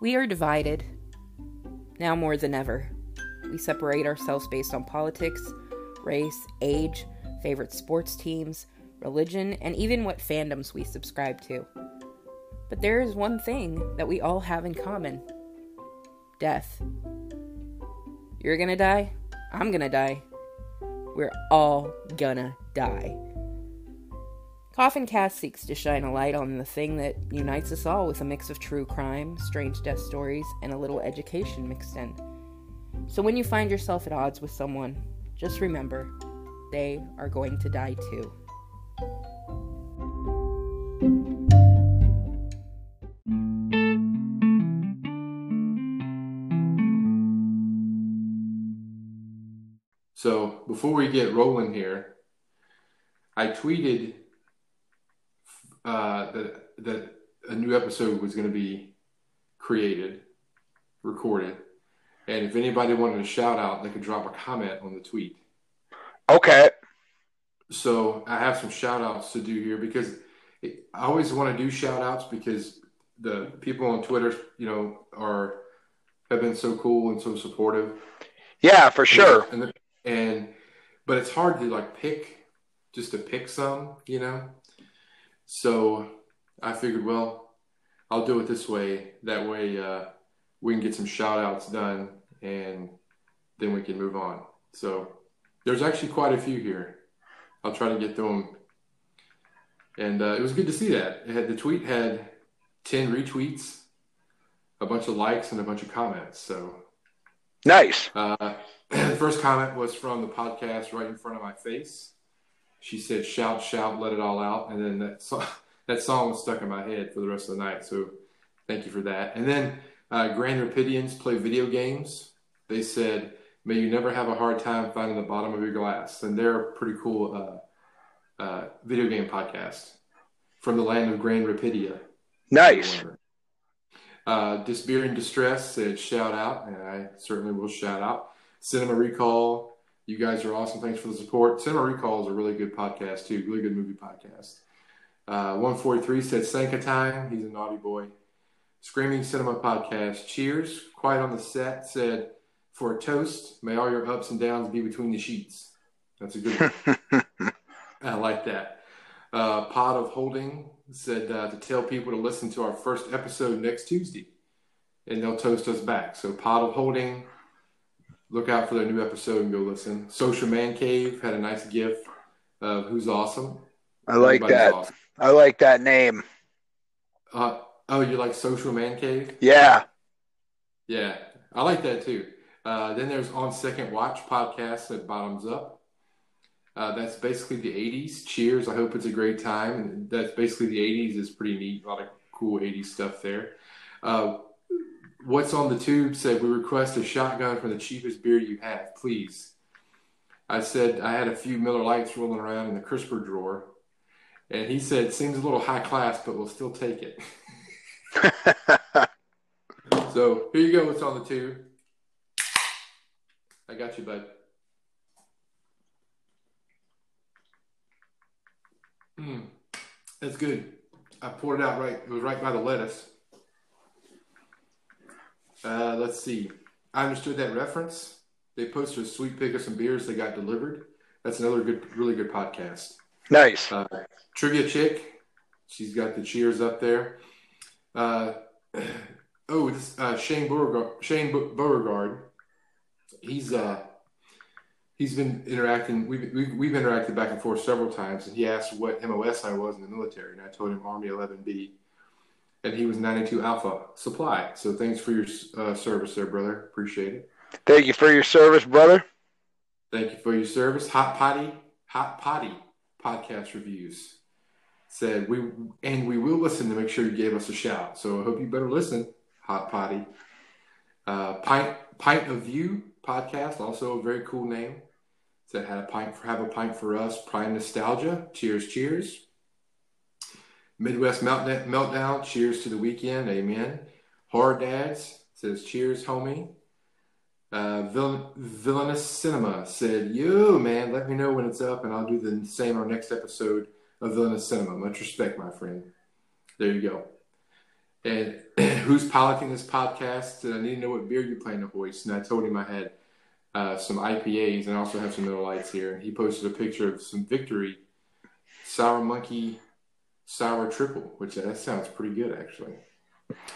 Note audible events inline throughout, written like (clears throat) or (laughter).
We are divided. Now more than ever. We separate ourselves based on politics, race, age, favorite sports teams, religion, and even what fandoms we subscribe to. But there is one thing that we all have in common death. You're gonna die. I'm gonna die. We're all gonna die. Coffin Cast seeks to shine a light on the thing that unites us all with a mix of true crime, strange death stories, and a little education mixed in. So when you find yourself at odds with someone, just remember they are going to die too. So before we get rolling here, I tweeted uh, that that a new episode was going to be created, recorded, and if anybody wanted a shout out, they could drop a comment on the tweet. Okay. So I have some shout outs to do here because I always want to do shout outs because the people on Twitter, you know, are have been so cool and so supportive. Yeah, for sure. And, the, and but it's hard to like pick just to pick some, you know. So I figured, well, I'll do it this way. That way, uh, we can get some shout outs done, and then we can move on. So there's actually quite a few here. I'll try to get through them. And uh, it was good to see that. It had the tweet had ten retweets, a bunch of likes, and a bunch of comments. So nice. Uh, (clears throat) the first comment was from the podcast right in front of my face. She said, "Shout, shout, let it all out," and then that (laughs) song, that song was stuck in my head for the rest of the night. So, thank you for that. And then uh, Grand Rapidians play video games. They said, "May you never have a hard time finding the bottom of your glass," and they're a pretty cool uh, uh, video game podcast from the land of Grand Rapidia. Nice. Uh, Disbeer in Distress said, "Shout out," and I certainly will shout out. Cinema Recall. You guys are awesome. Thanks for the support. Cinema Recall is a really good podcast too. Really good movie podcast. Uh, 143 said Sanka time. He's a naughty boy. Screaming Cinema Podcast. Cheers. Quiet on the set said, for a toast, may all your ups and downs be between the sheets. That's a good one. (laughs) I like that. Uh, Pod of Holding said uh, to tell people to listen to our first episode next Tuesday, and they'll toast us back. So Pod of Holding, look out for their new episode and go listen. Social Man Cave had a nice gift of who's awesome. I like Everybody's that. awesome. I like that name. Uh, oh, you like Social Man Cave? Yeah. Yeah, I like that too. Uh, then there's On Second Watch podcast that bottoms up. Uh, that's basically the 80s. Cheers. I hope it's a great time. And that's basically the 80s is pretty neat. A lot of cool 80s stuff there. Uh, What's on the tube said, We request a shotgun for the cheapest beer you have, please. I said, I had a few Miller Lites rolling around in the crisper drawer. And he said, Seems a little high class, but we'll still take it. (laughs) so here you go. What's on the tube? I got you, bud. Mm, that's good. I poured it out right. It was right by the lettuce. Uh, let's see. I understood that reference. They posted a sweet pick of some beers they got delivered. That's another good, really good podcast. nice. Uh, Trivia Chick, she's got the cheers up there. Uh, (clears throat) oh, this uh, Shane Beauregard. Shane Be- Beauregard. He's uh, he's been interacting. We've, we've we've interacted back and forth several times, and he asked what MOS I was in the military, and I told him Army 11B, and he was 92 Alpha Supply. So thanks for your uh, service there, brother. Appreciate it. Thank you for your service, brother. Thank you for your service. Hot Potty, Hot Potty podcast reviews said we and we will listen to make sure you gave us a shout. So I hope you better listen. Hot Potty, uh, Pint Pint of View podcast, also a very cool name. Said had a pint for have a pint for us. Prime nostalgia. Cheers, cheers. Midwest Meltdown. Cheers to the weekend. Amen. Horror Dads says cheers, homie. Uh, Villain, Villainous Cinema said, Yo, man, let me know when it's up and I'll do the same on our next episode of Villainous Cinema. Much respect, my friend. There you go. and (clears throat) who's piloting this podcast? And I need to know what beer you plan to hoist. And I told him I had uh, some IPAs and I also have some Miller Lites here. He posted a picture of some Victory Sour Monkey Sour Triple, which that sounds pretty good actually.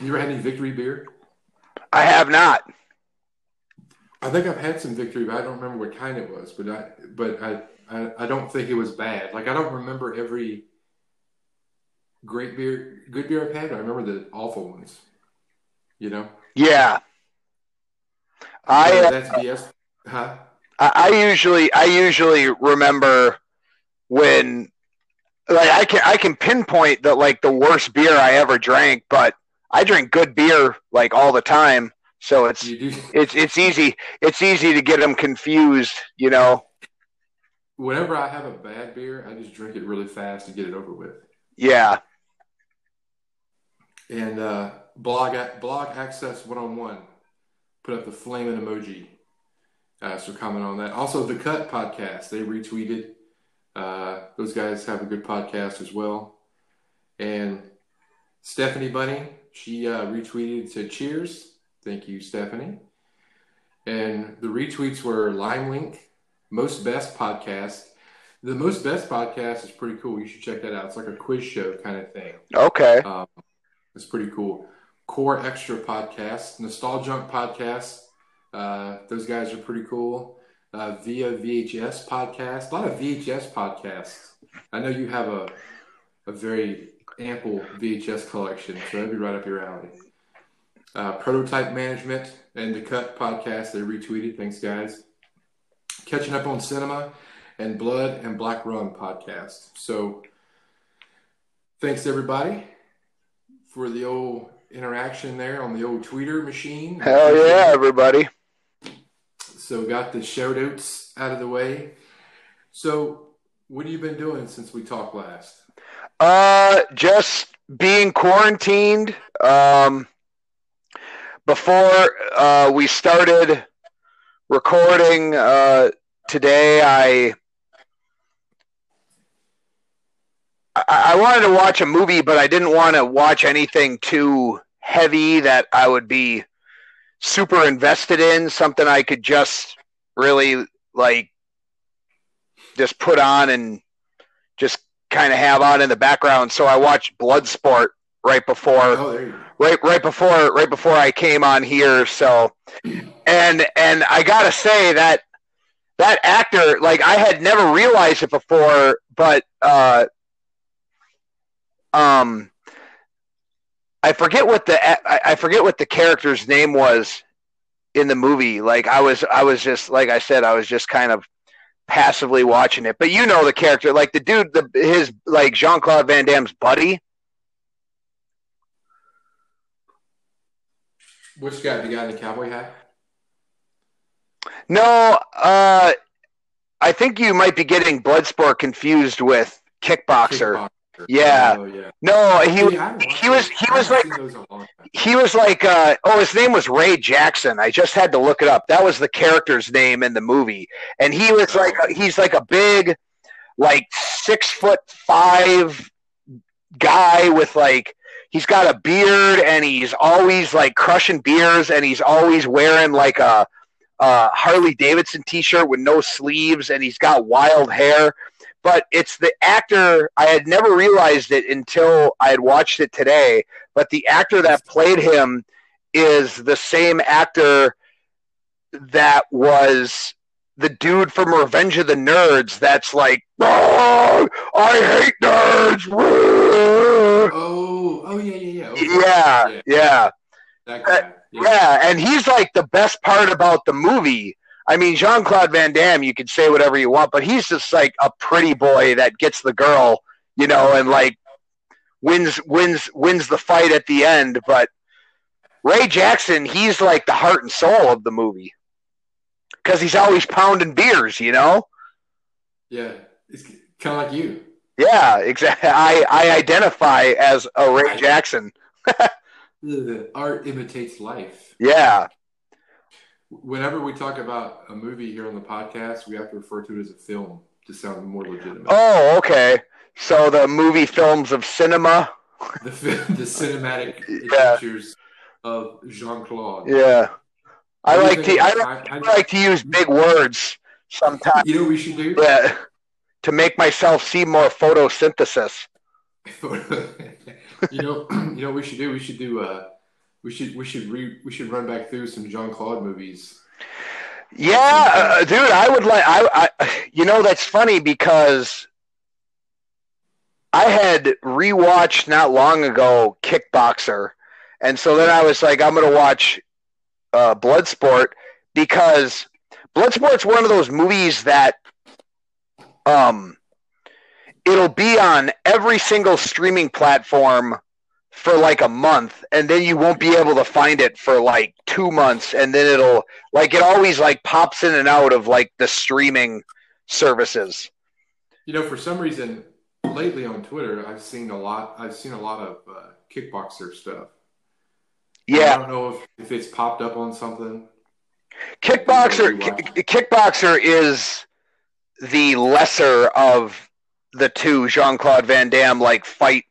You ever had any Victory beer? I have not. I think I've had some Victory, but I don't remember what kind it was. But I, but I, I, I don't think it was bad. Like I don't remember every great beer, good beer I've had. I remember the awful ones. You know. Yeah. I uh, that's BS. Huh? I I usually I usually remember when like I can I can pinpoint the like the worst beer I ever drank, but I drink good beer like all the time, so it's it's it's easy it's easy to get them confused, you know. Whenever I have a bad beer, I just drink it really fast to get it over with. Yeah. And uh, blog blog access one on one put up the flaming emoji. Uh, so comment on that. Also, the Cut podcast they retweeted. Uh, those guys have a good podcast as well. And Stephanie Bunny she uh, retweeted said cheers. Thank you, Stephanie. And the retweets were Lime Link, Most Best Podcast. The Most Best Podcast is pretty cool. You should check that out. It's like a quiz show kind of thing. Okay. Um, it's pretty cool. Core Extra podcast, Nostalgunk podcast. Uh, those guys are pretty cool. Uh, Via VHS podcast, a lot of VHS podcasts. I know you have a a very ample VHS collection, so that'd be right up your alley. Uh, Prototype Management and the Cut podcast, they retweeted. Thanks, guys. Catching up on cinema and Blood and Black Run podcast. So, thanks everybody for the old interaction there on the old tweeter machine. Hell yeah, everybody. So got the shout outs out of the way. So what have you been doing since we talked last? Uh, just being quarantined. Um, before uh, we started recording uh, today, I, I I wanted to watch a movie, but I didn't want to watch anything too heavy that I would be super invested in. Something I could just really like, just put on and just kind of have on in the background. So I watched Bloodsport right before Oh, there you go. right right before right before I came on here. So and and I gotta say that that actor, like I had never realized it before, but uh, um, I forget what the I I forget what the character's name was in the movie. Like I was I was just like I said I was just kind of passively watching it. But you know the character, like the dude, the his like Jean Claude Van Damme's buddy. Which guy? The guy in the cowboy hat? No, uh, I think you might be getting Bloodsport confused with Kickboxer. Kickboxer. Yeah. Oh, yeah. No, he See, I haven't watched he was he was like seen those in a long time. he was like uh, oh his name was Ray Jackson. I just had to look it up. That was the character's name in the movie, and he was like he's like a big, like six foot five guy with like he's got a beard and he's always like crushing beers and he's always wearing like a, a Harley Davidson t-shirt with no sleeves and he's got wild hair. But it's the actor. I had never realized it until I had watched it today. But the actor that played him is the same actor that was the dude from Revenge of the Nerds. That's like, "Oh, I hate nerds. Oh, oh yeah, yeah, yeah. Okay. Yeah, yeah. Yeah. Uh, yeah. And he's like the best part about the movie. I mean, Jean Claude Van Damme, you can say whatever you want, but he's just like a pretty boy that gets the girl, you know, and like wins wins wins the fight at the end. But Ray Jackson, he's like the heart and soul of the movie because he's always pounding beers, you know. Yeah. It's kind of like you. Yeah, exactly. I I identify as a Ray Jackson. The (laughs) (laughs) art imitates life. Yeah, Whenever we talk about a movie here on the podcast, we have to refer to it as a film to sound more legitimate. Oh, okay. So the movie films of cinema. the the cinematic (laughs) Yeah. adventures of Jean Claude. Yeah. I What do you like to I, like- I- I like to use big words sometimes You know what we should do? yeah, to make myself see more photosynthesis. (laughs) you know, (clears throat) you know what we should do. We should do. Uh, we should we should re, we should run back through some Jean Claude movies. Yeah, uh, dude, I would like I, I you know that's funny because I had rewatched not long ago Kickboxer. And so then I was like I'm to watch uh Bloodsport because Bloodsport's one of those movies that um it'll be on every single streaming platform for like a month and then you won't be able to find it for like 2 months and then it'll like it always like pops in and out of like the streaming services. You know, for some reason, lately on Twitter, I've seen a lot. I've seen a lot of uh, kickboxer stuff. Yeah. I don't know if, if it's popped up on something. Kickboxer. Kick- Kickboxer is the lesser of the two Jean-Claude Van Damme like fight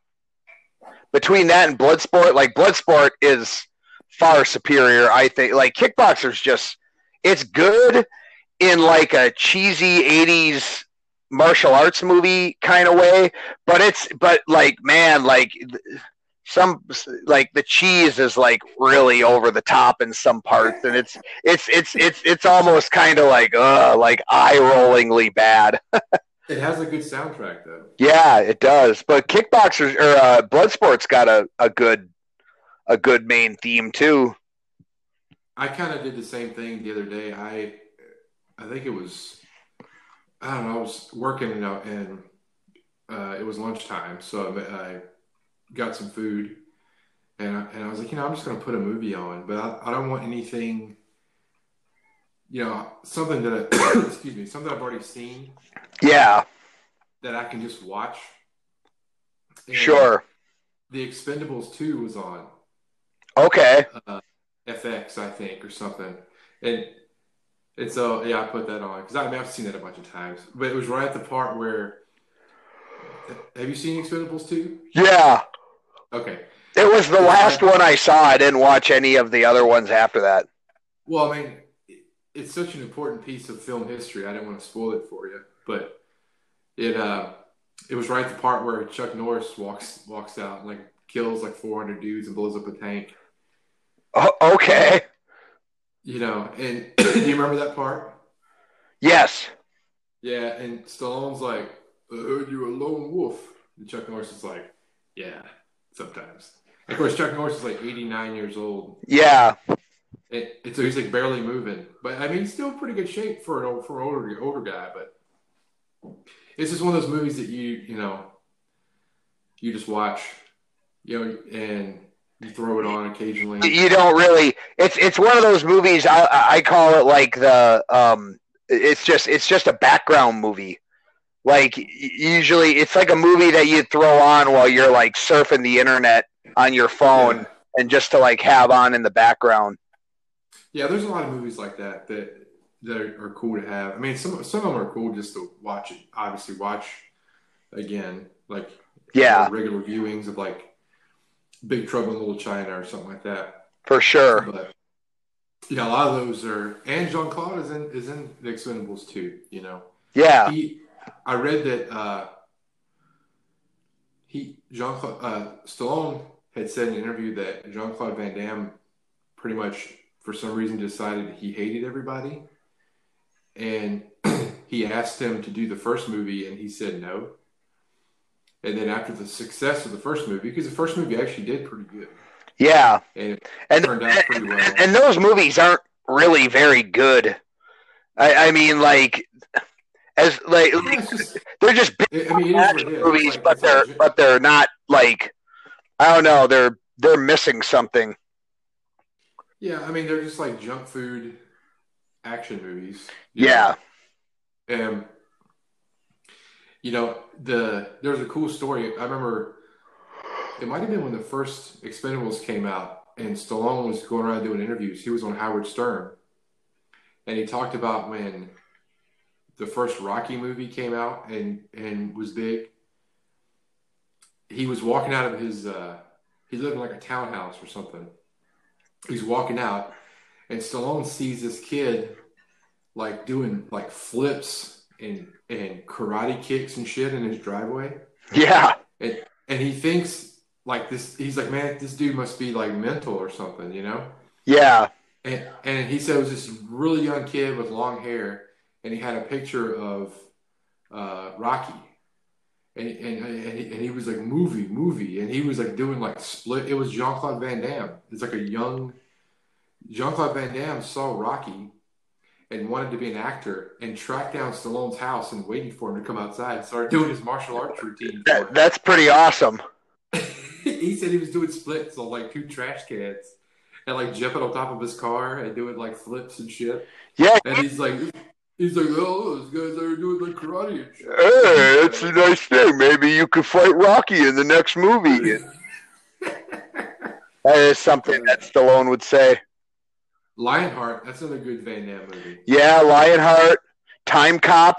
between that and Bloodsport, like Bloodsport is far superior, I think. Like Kickboxer's just it's good in like a cheesy 80s martial arts movie kind of way, but it's but like man, like some like the cheese is like really over the top in some parts and it's it's it's it's it's almost kind of like uh like eye rollingly bad. (laughs) It has a good soundtrack though. Yeah, it does. But Kickboxers or uh, Bloodsport's got a, a good a good main theme too. I kind of did the same thing the other day. I I think it was I don't know. I was working and, and uh, it was lunchtime, so I, I got some food, and I, and I was like, you know, I'm just going to put a movie on, but I, I don't want anything, you know, something that I, (coughs) excuse me, something I've already seen Yeah, that I can just watch. And sure. The Expendables two was on. Okay. uh, FX, I think, or something. And and so yeah, I put that on because I mean I've seen that a bunch of times, but it was right at the part where. Have you seen Expendables two? Yeah. Okay. It was the last one I saw. I didn't watch any of the other ones after that. Well, I mean, it's such an important piece of film history. I didn't want to spoil it for you, but it uh, it was right at the part where Chuck Norris walks walks out and like kills like 400 dudes and blows up a tank. O- okay. You know, and (clears throat) do you remember that part? Yes. Yeah, and Stallone's like, I heard you're a lone wolf. And Chuck Norris is like, yeah, sometimes. Of course, Chuck Norris is like 89 years old. Yeah. And, and so he's like barely moving. But I mean, he's still pretty good shape for an, old, for an older, older guy. But it's just one of those movies that you, you know, you just watch, you know, and you throw it on occasionally. You don't really. It's it's one of those movies. I I call it like the um. It's just it's just a background movie. Like usually, it's like a movie that you throw on while you're like surfing the internet on your phone, Yeah. and just to like have on in the background. Yeah, there's a lot of movies like that that that are, are cool to have. I mean, some some of them are cool just to watch it. Obviously, watch again, like Yeah. regular viewings of like Big Trouble in Little China or something like that. For sure. But yeah, a lot of those are. And Jean Claude is in is in The Expendables too. You know, Yeah. he. I read that uh, he Jean Claude uh, Stallone had said in an interview that Jean Claude Van Damme pretty much for some reason decided he hated everybody, and (clears throat) he asked him to do the first movie, and he said no. And then after the success of the first movie, because the first movie actually did pretty good, Yeah. and And turned out pretty well. and, those movies aren't really very good. I, I mean, like as like it's just, they're just big I mean, it is what action it is. It's movies, like- but they're gen- but they're not like I don't know. They're they're missing something. Yeah, I mean they're just like junk food action movies. Yeah. And you know, the there's a cool story. I remember it might have been when the first Expendables came out and Stallone was going around doing interviews. He was on Howard Stern. And he talked about when the first Rocky movie came out and and was big. he was walking out of his. Uh, he lived in like a townhouse or something. He's walking out, and Stallone sees this kid like doing like flips and and karate kicks and shit in his driveway. Yeah. And and he thinks like this. He's like, man, this dude must be like mental or something, you know. Yeah. And and he said it was this really young kid with long hair, and he had a picture of uh, Rocky, and and and he, and he was like movie movie, and he was like doing like split. It was Jean Claude Van Damme. It's like a young Jean Claude Van Damme saw Rocky and wanted to be an actor and tracked down Stallone's house and waiting for him to come outside and started doing his martial arts routine. That, that's pretty awesome. (laughs) he said he was doing splits on like two trash cans and like jumping on top of his car and doing like flips and shit. Yeah. And he's like, he's like, oh, those guys are doing like karate and shit. Hey, it's a nice thing. Maybe you could fight Rocky in the next movie. (laughs) That is something that Stallone would say. Lionheart, that's another good Van Damme movie. Yeah, Lionheart, Timecop.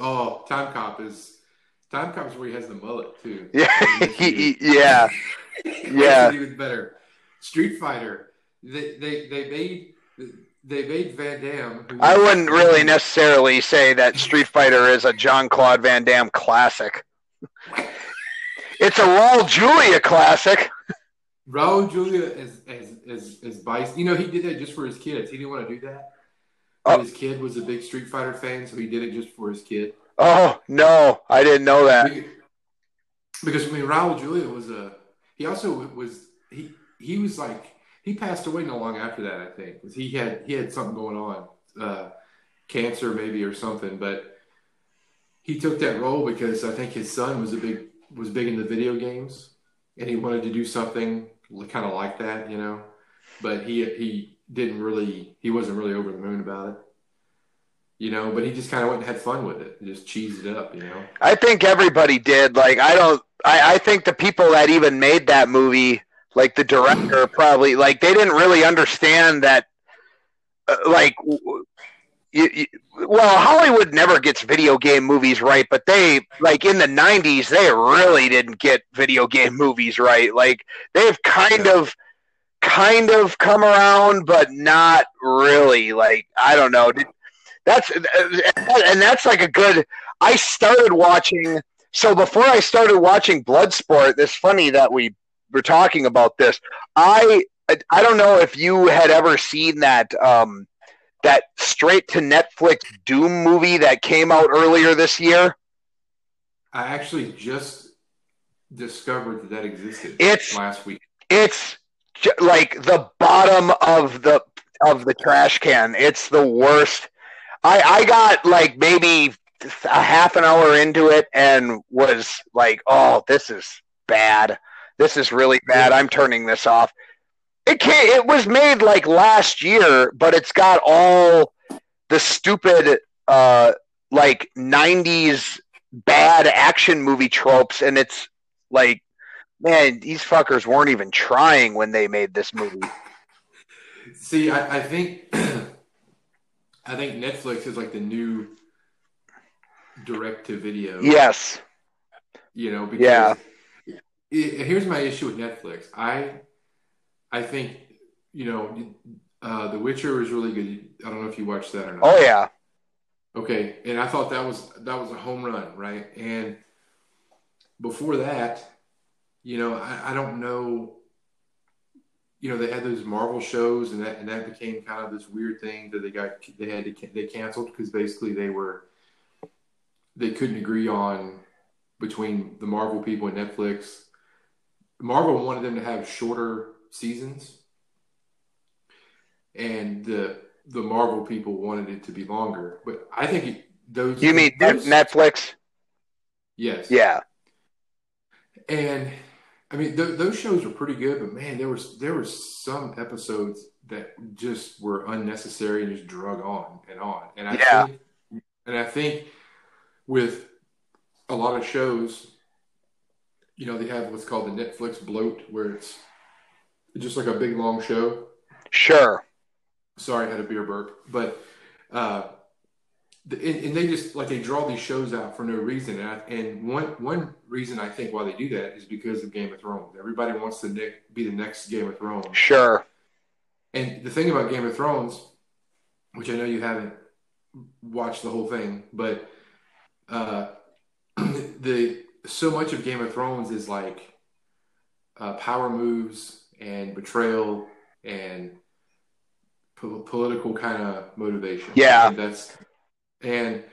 Oh, Timecop is Timecop is where he has the mullet too. (laughs) Yeah, he- yeah, (laughs) That's yeah. even better. Street Fighter. They they they made they made Van Damme. who- I wouldn't really necessarily say that Street Fighter is a Jean Claude Van Damme classic. It's a Raul Julia classic. Raul Julia as as as as Bison. You know, he did that just for his kids. He didn't want to do that. Oh. His kid was a big Street Fighter fan, so he did it just for his kid. Oh no, I didn't know that. Because, because I mean, Raul Julia was a. He also was he he was like he passed away not long after that. I think he had he had something going on, uh, cancer maybe or something. But he took that role because I think his son was a big was big into video games, and he wanted to do something kind of like that, you know. But he he didn't really he wasn't really over the moon about it. You know, but he just kind of went and had fun with it, just cheesed it up, you know. I think everybody did. Like I don't. I, I think the people that even made that movie, like the director, probably like they didn't really understand that. Uh, like, w- you, you, well, Hollywood never gets video game movies right, but they like in the '90s they really didn't get video game movies right. Like they've kind of, kind of come around, but not really. Like I don't know. That's and that's like a good. I started watching. So before I started watching Bloodsport, it's funny that we were talking about this. I I don't know if you had ever seen that um, that straight to Netflix Doom movie that came out earlier this year. I actually just discovered that that existed It's- last week. It's like the bottom of the of the trash can. It's the worst. I I got like maybe a half an hour into it and was like, "Oh, this is bad. This is really bad. I'm turning this off." It can It was made like last year, but it's got all the stupid uh like 90s bad action movie tropes and it's like man, these fuckers weren't even trying when they made this movie. See, I, I think (clears throat) I think Netflix is like the new direct to video. Yes. You know, because Yeah. I- here's my issue with Netflix. I I think, you know, uh, The Witcher is really good. I don't know if you watched that or not. Oh yeah. Okay, and I thought that was that was a home run, right? And before that, you know, I, I don't know. You know, they had those Marvel shows, and that and that became kind of this weird thing that they got they had to they canceled because basically they were they couldn't agree on between the Marvel people and Netflix. Marvel wanted them to have shorter seasons, and the the Marvel people wanted it to be longer. But I think it, those You mean those, Netflix? yes, Yeah. And I mean, th- those shows were pretty good, but man, there was there was some episodes that just were unnecessary and just drug on and on. And I Yeah. think, and I think with a lot of shows, you know, they have what's called the Netflix bloat, where it's just like a big long show. Sure. Sorry, I had a beer burp, but uh, and, and they just like they draw these shows out for no reason. And, I, and one one reason I think why they do that is because of Game of Thrones. Everybody wants to ne- be the next Game of Thrones. Sure. And the thing about Game of Thrones, which I know you haven't watched the whole thing, but uh, (clears throat) the so much of Game of Thrones is like uh, power moves and betrayal and po- political kind of motivation. Yeah. And that's and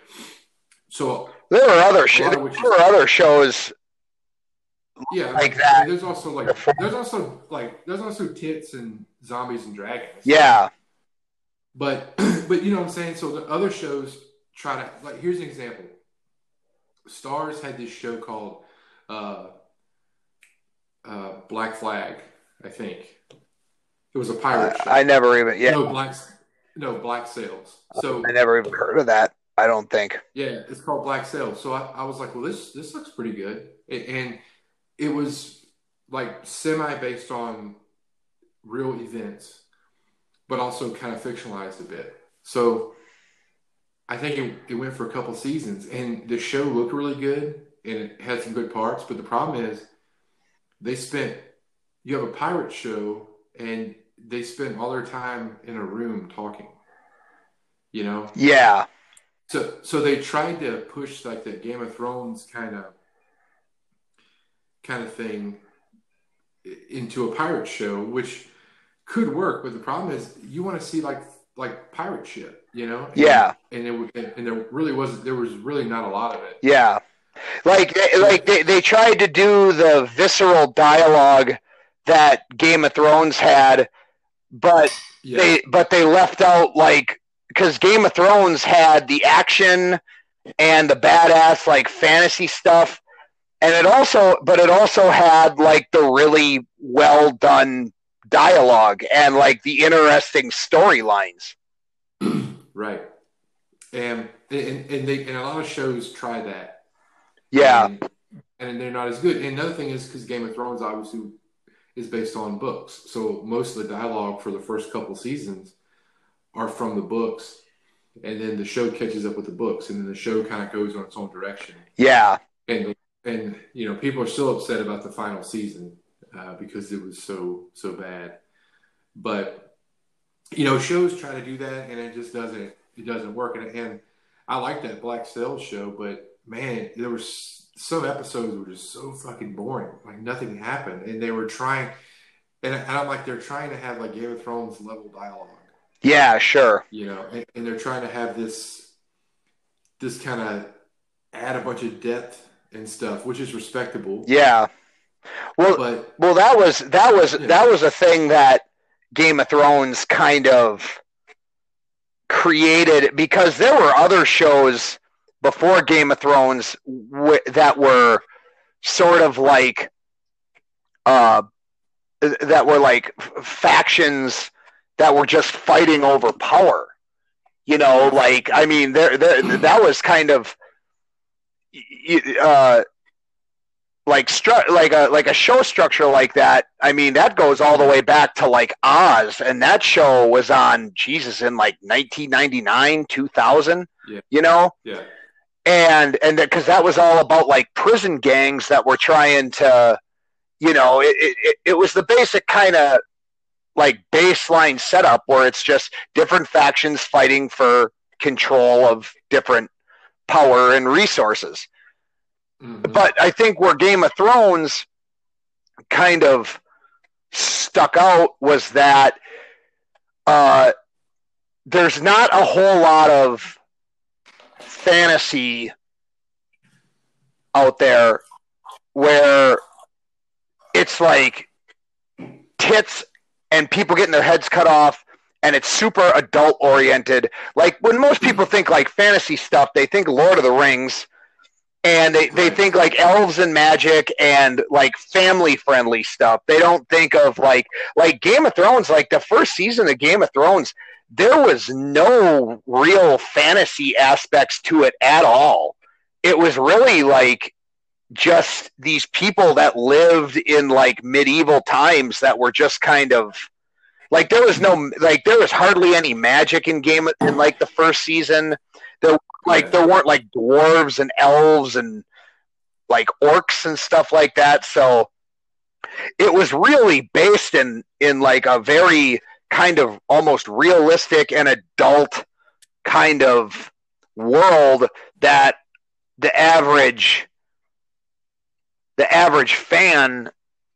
so There were other sh- there is- other shows. yeah, Like I that. mean, there's also like there's also like there's also tits and zombies and dragons. Yeah. But (clears throat) but you know what I'm saying? So the other shows try to like here's an example. Starz had this show called uh, uh, Black Flag, I think. It was a pirate show. I, never even yeah. No black no black sails. So I never even heard of that. I don't think. yeah, it's called Black Sails. So I, I was like, well, this this looks pretty good, and it was like semi based on real events, but also kind of fictionalized a bit. So I think it, it went for a couple seasons, and the show looked really good, and it had some good parts. But the problem is, they spent you have a pirate show, and they spent all their time in a room talking. You know, Yeah. so so they tried to push like the Game of Thrones kind of kind of thing into a pirate show, which could work, but the problem is you want to see like like pirate shit, you know? And- Yeah. And it and there really wasn't there was really not a lot of it. Yeah. Like they, like they, they tried to do the visceral dialogue that Game of Thrones had, but Yeah. they but they left out like because Game of Thrones had the action and the badass like fantasy stuff, and it also but it also had like the really well done dialogue and like the interesting storylines. (clears throat) right. And and and they and a lot of shows try that. Yeah, and, and they're not as good. And another thing is because Game of Thrones obviously is based on books, so most of the dialogue for the first couple seasons are from the books, and then the show catches up with the books, and then the show kind of goes on its own direction. yeah, And and you know people are still upset about the final season uh, because it was so so bad, but you know shows try to do that, and it just doesn't it doesn't work. And, and I like that Black Sails show, but man, there were some episodes were just so fucking boring. Like nothing happened, and they were trying, and, and I'm like, they're trying to have like Game of Thrones level dialogue, yeah, sure, you know, and, and they're trying to have this, this kind of add a bunch of depth and stuff, which is respectable. yeah. Well, But Well, that was that was Yeah. that was a thing that Game of Thrones kind of created because there were other shows before Game of Thrones w- that were sort of like uh that were like factions that were just fighting over power. You know, like I mean, there, there that was kind of uh like stru- like a like a show structure like that i mean that goes all the way back to like oz and that show was on jesus in like 1999 2000 Yeah. you know? Yeah, and and because that was all about like prison gangs that were trying to you know it it, it was the basic kind of like baseline setup where it's just different factions fighting for control of different power and resources Mhm. but I think where Game of Thrones kind of stuck out was that uh, there's not a whole lot of fantasy out there where it's like tits and people getting their heads cut off and it's super adult oriented like when most people think like fantasy stuff they think lord of the rings and they, they think like elves and magic and like family friendly stuff. They don't think of like like game of thrones like the first season of game of thrones there was no real fantasy aspects to it at all. It was really like just these people that lived in like medieval times that were just kind of like there was no like there was hardly any magic in game in like the first season There like there weren't like dwarves and elves and like orcs and stuff like that. So it was really based in in like a very kind of almost realistic and adult kind of world that the average the average fan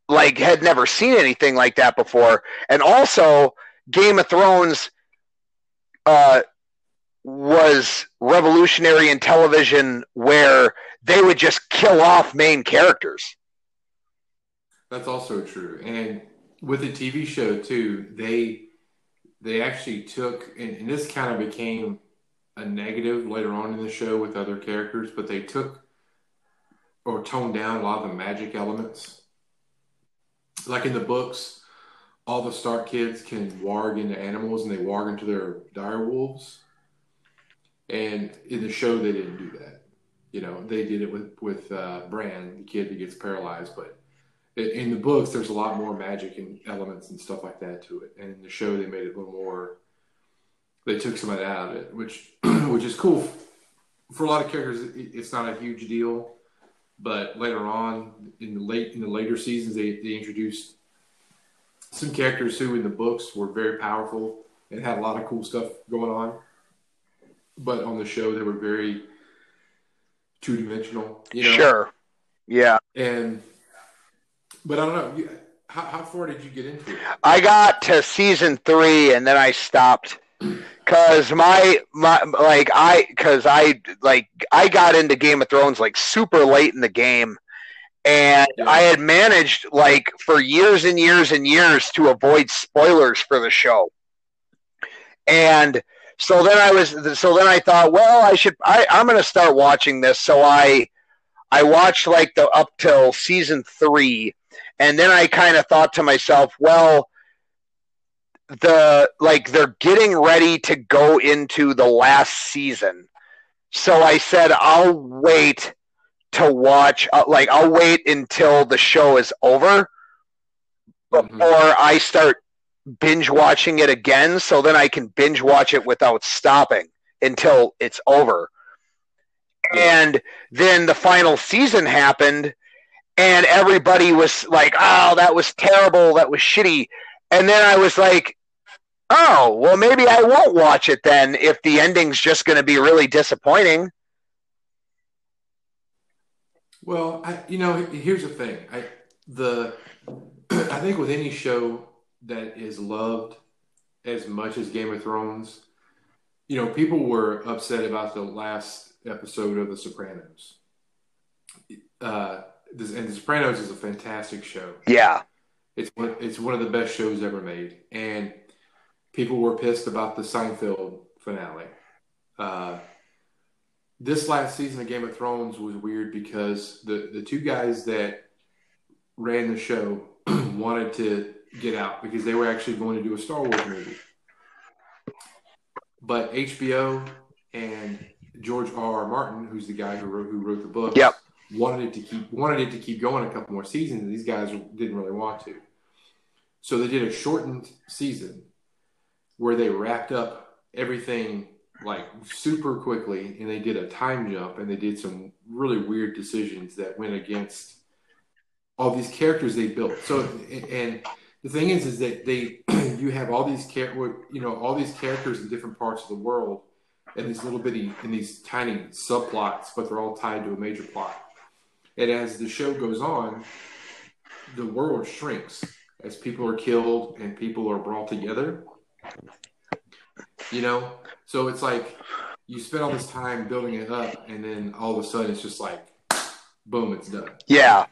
like had never seen anything like that before and also game of thrones uh was revolutionary in television where they would just kill off main characters That's also true. And with the TV show too, they they actually took and, and this kind of became a negative later on in the show with other characters, but they took or toned down a lot of the magic elements. Like in the books, all the Stark kids can warg into animals and they warg into their dire wolves. And in the show, they didn't do that. You know, they did it with with uh, Bran, the kid that gets paralyzed, but in- the books, there's a lot more magic and elements and stuff like that to it. And in the show, they made it a little more. They took some of that out of it, which (clears throat) which is cool. For a lot of characters, it's not a huge deal. But later on, in the late in the later seasons, they, they introduced some characters who, in the books, were very powerful and had a lot of cool stuff going on. But on the show, they were very two dimensional. You know? sure yeah And but I don't know. you- How, how far did you get into it? I got to season three and then I stopped because my my like I because I like I got into Game of Thrones like super late in the game, and Yeah. I had managed like for years and years and years to avoid spoilers for the show, and so then I was so then I thought, well, I should I I'm gonna start watching this, so I I watched like the up till season three and then I kind of thought to myself, well, the like they're getting ready to go into the last season. So I said I'll wait to watch uh, like I'll wait until the show is over before Mhm. I start binge watching it again so then I can binge watch it without stopping until it's over. And then the final season happened and everybody was like, "Oh, that was terrible. That was shitty." And then I was like, "Oh, well, maybe I won't watch it then if the ending's just going to be really disappointing." Well, I, you know, here's the thing. I the (clears throat) I think with any show that is loved as much as Game of Thrones, you know, people were upset about the last episode of The Sopranos. Uh, this, and The Sopranos is a fantastic show. Yeah, It's one, it's one of the best shows ever made, and people were pissed about the Seinfeld finale. Uh, this last season of Game of Thrones was weird because the the two guys that ran the show (clears throat) wanted to get out because they were actually going to do a Star Wars movie, but HBO and George R. R. Martin, who's the guy who wrote who wrote the book, Yep. wanted it to keep wanted it to keep going a couple more seasons. And these guys didn't really want to, so they did a shortened season where they wrapped up everything like super quickly, and they did a time jump, and they did some really weird decisions that went against all these characters they built. So, and the thing is, is that they (clears throat) you have all these char- you know all these characters in different parts of the world, and these little bitty and these tiny subplots, but they're all tied to a major plot. And as the show goes on, the world shrinks as people are killed and people are brought together. You know, so it's like you spend all this time building it up, and then all of a sudden it's just like, boom, it's done. yeah.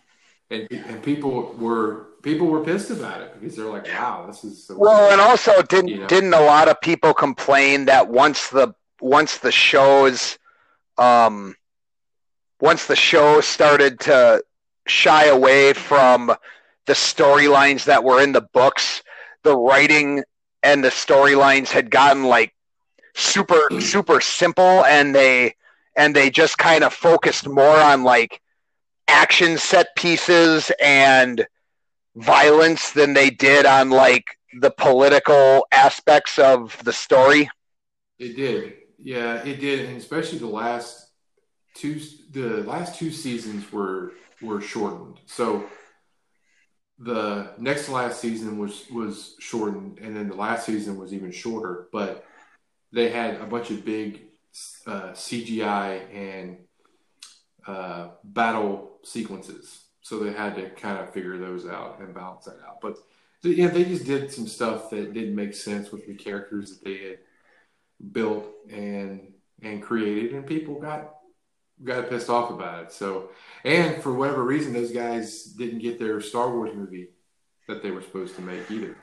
And and people were people were pissed about it because they're like, wow, this is so. Well, and also didn't You know. didn't a lot of people complain that once the once the shows um once the show started to shy away from the storylines that were in the books, the writing and the storylines had gotten like super super simple and they and they just kind of focused more on like action set pieces and violence than they did on like the political aspects of the story. It did. Yeah, it did, and especially the last two the last two seasons were were shortened. So the next last season was was shortened, and then the last season was even shorter. But they had a bunch of big uh, CGI and uh, battle sequences, so they had to kind of figure those out and balance that out. But yeah, they just did some stuff that didn't make sense with the characters that they had built and and created, and people got got pissed off about it. So, and for whatever reason, those guys didn't get their Star Wars movie that they were supposed to make either.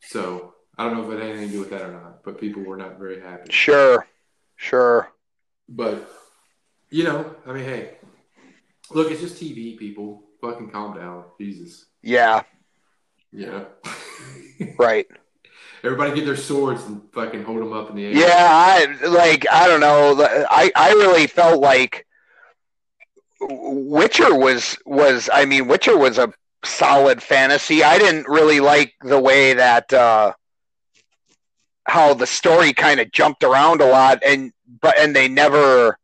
So I don't know if it had anything to do with that or not, but people were not very happy. Sure, sure. But you know, I mean, hey, look, it's just TV. People, fucking calm down, Jesus. Yeah. Yeah. (laughs) right. Everybody get their swords and fucking hold them up in the air. Yeah, I like I don't know. I I really felt like Witcher was was I mean Witcher was a solid fantasy. I didn't really like the way that uh how the story kind of jumped around a lot and but and they never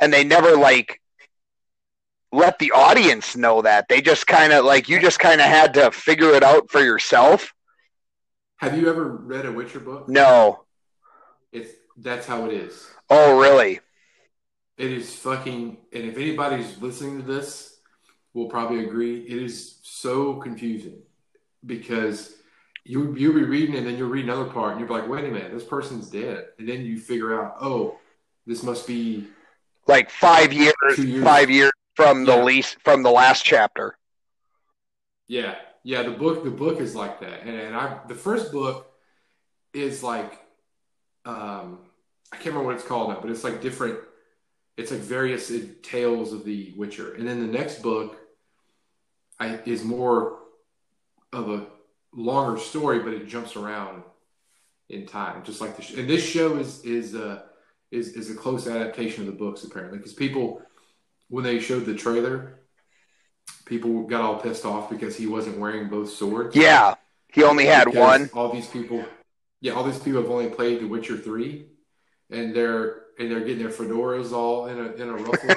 and they never like let the audience know that. They just kind of like you just kind of had to figure it out for yourself. Have you ever read a Witcher book? No. It's that's how it is. Oh, really? It is fucking. And if anybody's listening to this, will probably agree. It is so confusing because you you'll be reading and then you'll read another part and you're like, wait a minute, this person's dead, and then you figure out, oh, this must be like five years, years. five years from the yeah. least from the last chapter. Yeah, yeah, the book the book is like that, and, and I the first book is like um I can't remember what it's called now, but it's like different. It's like various tales of the Witcher, and then the next book I, is more of a longer story, but it jumps around in time, just like the. Sh- and this show is is uh is is a close adaptation of the books apparently, because people when they showed the trailer, people got all pissed off because he wasn't wearing both swords. Yeah, he only had one. All these people, yeah, all these people have only played The Witcher three, and they're and they're getting their fedoras all in a in a (laughs) ruffle.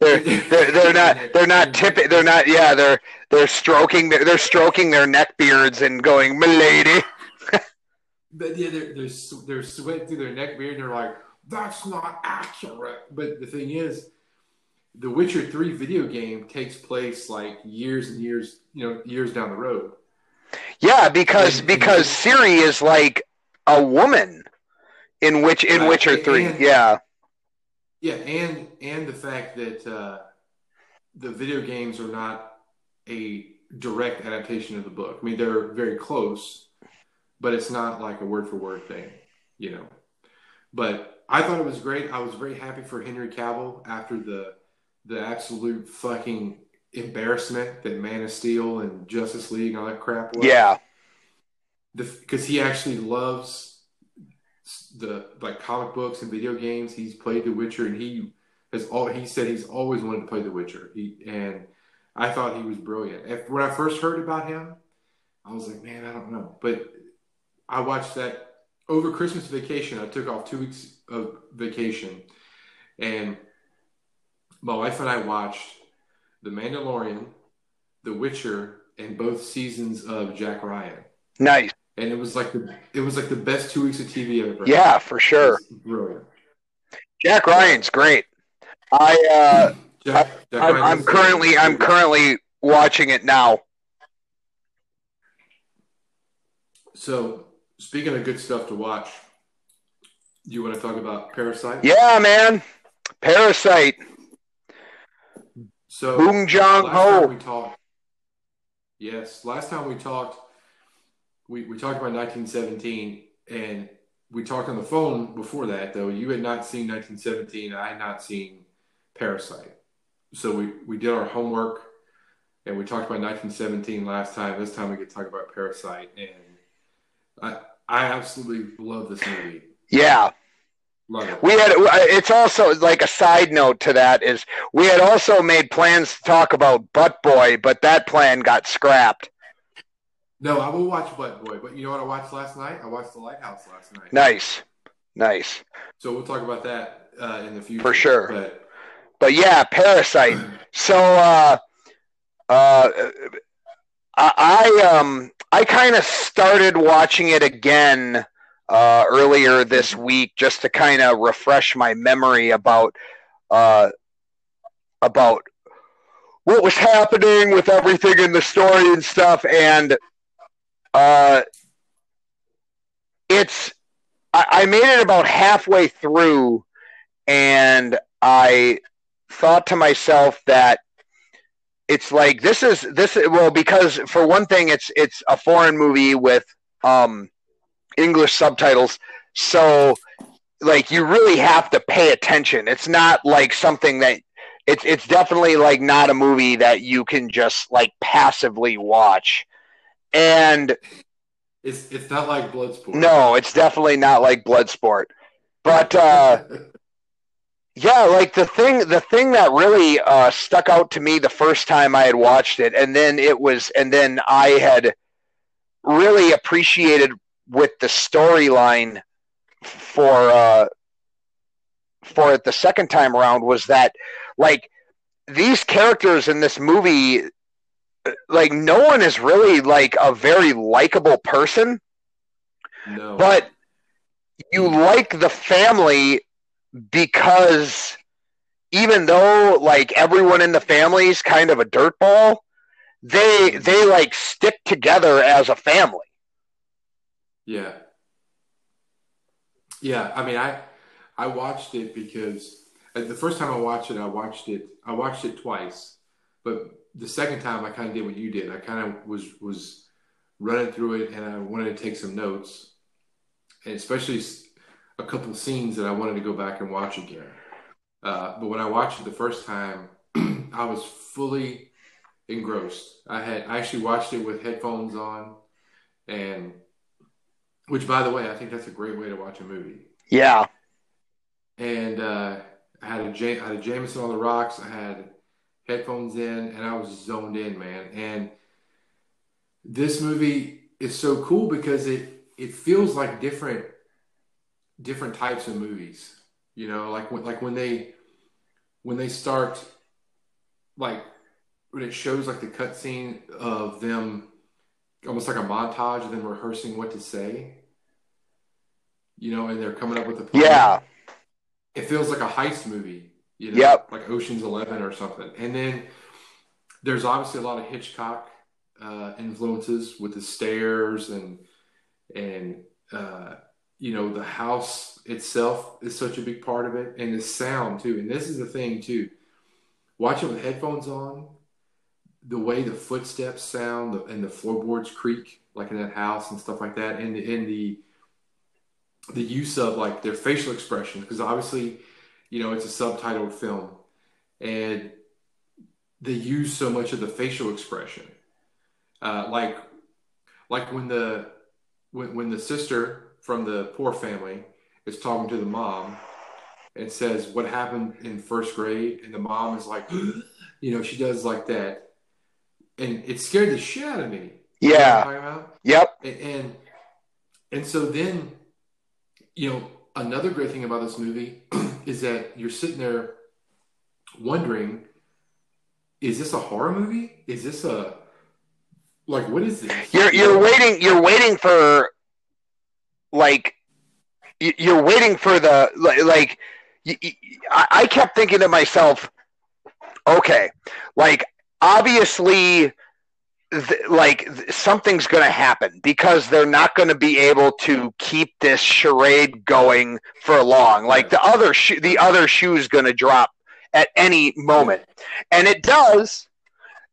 they're, they're, they're not they're not tipping they're not yeah they're they're stroking their, they're stroking their neck beards and going milady. But yeah, they're they're they're sweating through their neck beard and they're like that's not accurate. But the thing is, the Witcher Three video game takes place like years and years, you know, years down the road. Yeah, because and, because Ciri is like a woman in which in right. Witcher Three. And, yeah, yeah, and and the fact that uh, the video games are not a direct adaptation of the book. I mean, they're very close, but it's not like a word for word thing, you know. But I thought it was great. I was very happy for Henry Cavill after the the absolute fucking embarrassment that Man of Steel and Justice League and all that crap was. Yeah. Because he actually loves the like comic books and video games. He's played The Witcher, and he has all. He said he's always wanted to play The Witcher. He and I thought he was brilliant. If, when I first heard about him, I was like, man, I don't know. But I watched that over Christmas vacation. I took off two weeks of vacation, and my wife and I watched The Mandalorian, The Witcher, and both seasons of Jack Ryan. Nice. And it was like the it was like the best two weeks of TV I've ever. Yeah, had. for sure. Brilliant. Jack Ryan's great. I uh, Jack, Jack I, am currently I'm currently watching it now. So speaking of good stuff to watch, do you want to talk about Parasite? Yeah, man. Parasite. So Bong Joon Ho. We talked. Yes, last time we talked, we, we talked about 1917, and we talked on the phone before that. Though you had not seen 1917, I had not seen Parasite. So we we did our homework, and we talked about 1917 last time. This time we could talk about Parasite, and I I absolutely love this movie. Yeah, Love it. we had it's also like a side note to that is we had also made plans to talk about Butt Boy, but that plan got scrapped. No, I will watch Butt Boy, but you know what I watched last night? I watched The Lighthouse last night. Nice. Nice. So we'll talk about that uh, in the future For sure. But But yeah, Parasite. (clears throat) So uh, uh, I, um I kind of started watching it again uh, earlier this week just to kind of refresh my memory about uh, about what was happening with everything in the story and stuff, and uh, it's I, I made it about halfway through, and I thought to myself that it's like this is this well because for one thing it's it's a foreign movie with um english subtitles. So like you really have to pay attention. It's not like something that it's it's definitely like not a movie that you can just like passively watch. And it's it's not like Bloodsport. no it's definitely not like bloodsport. But uh (laughs) yeah like the thing the thing that really uh stuck out to me the first time i had watched it and then it was and then i had really appreciated with the storyline for uh for it the second time around was that like these characters in this movie like no one is really like a very likable person no. but you like the family because even though like everyone in the family is kind of a dirtball, they they like stick together as a family. Yeah. Yeah, I mean, I I watched it because uh, the first time I watched it, I watched it I watched it twice, but the second time I kind of did what you did. I kind of was was running through it, and I wanted to take some notes, and especially a couple scenes that I wanted to go back and watch again. Uh, but when I watched it the first time, (clears throat) I was fully engrossed. I had I actually watched it with headphones on, and which, by the way, I think that's a great way to watch a movie. Yeah. And uh, I had a Ja- I had a Jameson on the rocks. I had headphones in, and I was zoned in, man. And this movie is so cool because it it feels like different different types of movies. You know, like when like when they when they start like when it shows like the cutscene of them almost like a montage of them rehearsing what to say. You know, and they're coming up with a plan. Yeah. It feels like a heist movie, you know, Yep. like Ocean's Eleven or something. And then there's obviously a lot of Hitchcock uh, influences with the stairs and and uh, you know the house itself is such a big part of it, and the sound too. And this is the thing too. Watching with headphones on, the way the footsteps sound and the floorboards creak, like in that house and stuff like that, and the, and the the use of like their facial expression, because obviously, you know, it's a subtitled film, and they use so much of the facial expression, uh, like like when the when, when the sister from the poor family is talking to the mom and says what happened in first grade, and the mom is like, (gasps) you know, she does like that, and it scared the shit out of me. You know Yeah. Yep. and and, and so then you know another great thing about this movie (clears throat) is that you're sitting there wondering is this a horror movie is this a like what is this You're you're waiting you're waiting for like you- you're waiting for the like I kept thinking to myself okay like obviously like something's going to happen because they're not going to be able to keep this charade going for long. Like the other shoe the other shoe's going to drop at any moment. And it does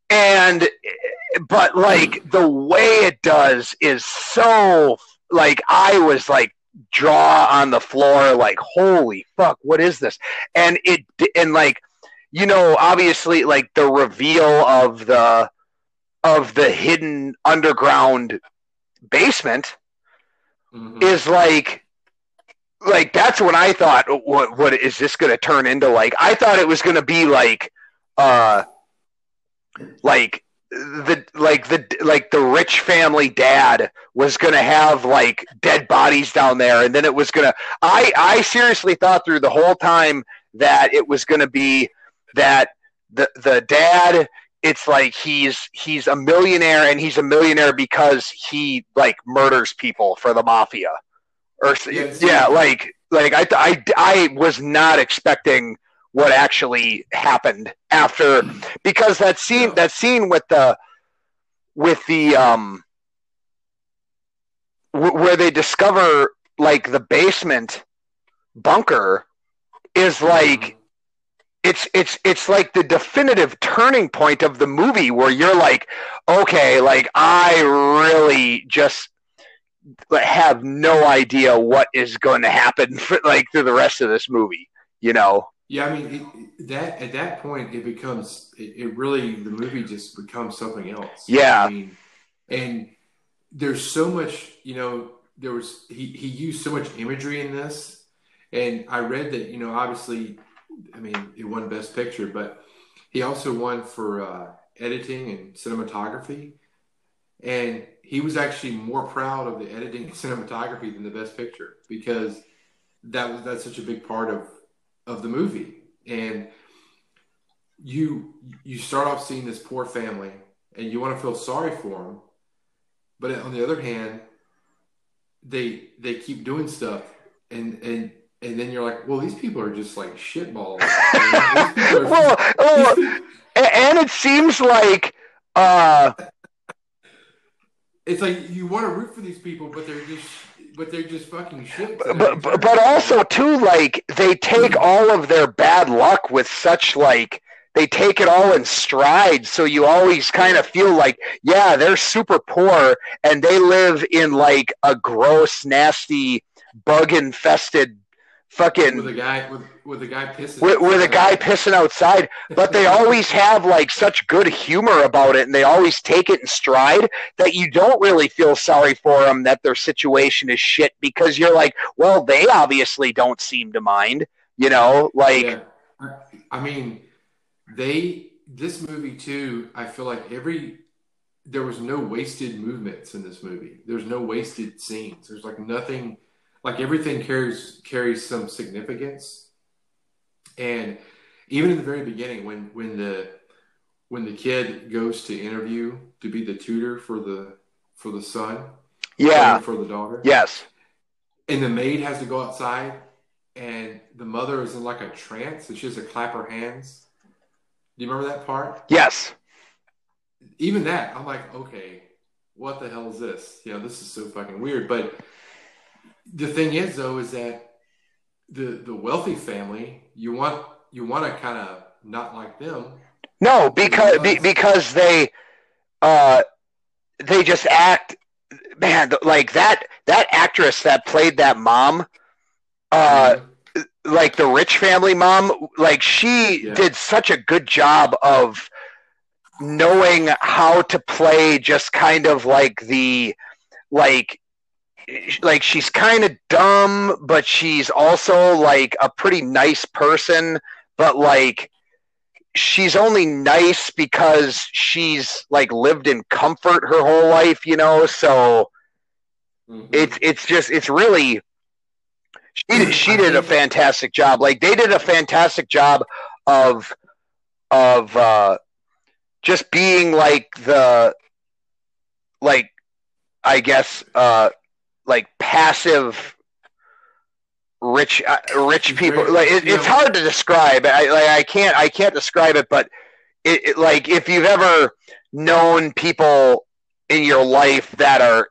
and eh, but like the way it does is so like I was like jaw on the floor like holy fuck what is this and it and like you know obviously like the reveal of the of the hidden underground basement Mhm. is like like that's what I thought what what is this going to turn into like I thought it was going to be like uh like the like the like the rich family dad was gonna have like dead bodies down there, and then it was gonna. I I seriously thought through the whole time that it was gonna be that the the dad. It's like he's he's a millionaire, and he's a millionaire because he like murders people for the mafia, or Yeah, yeah, like like I I I was not expecting what actually happened after because that scene that scene with the with the um w- where they discover like the basement bunker is like it's it's it's like the definitive turning point of the movie where you're like okay like i really just have no idea what is going to happen (laughs) for, like through the rest of this movie you know Yeah, I mean it, that at that point it becomes it, it really the movie just becomes something else. Yeah. I mean, and there's so much you know there was he he used so much imagery in this, and I read that you know obviously I mean it won Best Picture, but he also won for uh, editing and cinematography, and he was actually more proud of the editing and cinematography than the Best Picture because that was that's such a big part of of the movie. And you you start off seeing this poor family and you want to feel sorry for them but on the other hand they they keep doing stuff and and and then you're like well these people are just like shitballs. (laughs) Well, well, these people- a- and it seems like uh it's like you want to root for these people but they're just but they're just fucking shit but, but but also too like they take all of their bad luck with such like they take it all in stride so you always kind of feel like yeah they're super poor and they live in like a gross nasty bug infested fucking with a guy with with a guy pissing with, with a guy pissing outside, but they (laughs) always have like such good humor about it, and they always take it in stride that you don't really feel sorry for them that their situation is shit because you're like, well, they obviously don't seem to mind, you know, like Yeah. I- I mean, they this movie too. I feel like every there was no wasted movements in this movie. There's no wasted scenes. There's like nothing. Like everything carries carries some significance. And even in the very beginning, when when the when the kid goes to interview to be the tutor for the for the son, yeah, for the daughter, yes, and the maid has to go outside and the mother is in like a trance and she has to clap her hands. Do you remember that part? Yes, even that i'm like okay what the hell is this? You know this is so fucking weird but the thing is though is that the the wealthy family you want you want to kind of not like them no, because be, because they uh they just act, man, like that that actress that played that mom. Uh, like the rich family mom like she Yeah. did such a good job of knowing how to play just kind of like the like like she's kind of dumb but she's also like a pretty nice person but like she's only nice because she's like lived in comfort her whole life you know so Mhm. it's it's just it's really she did, she did a fantastic job like they did a fantastic job of of uh just being like the like i guess uh like passive rich uh, rich people. Like it, it's hard to describe. I like I can't I can't describe it but it, it like if you've ever known people in your life that are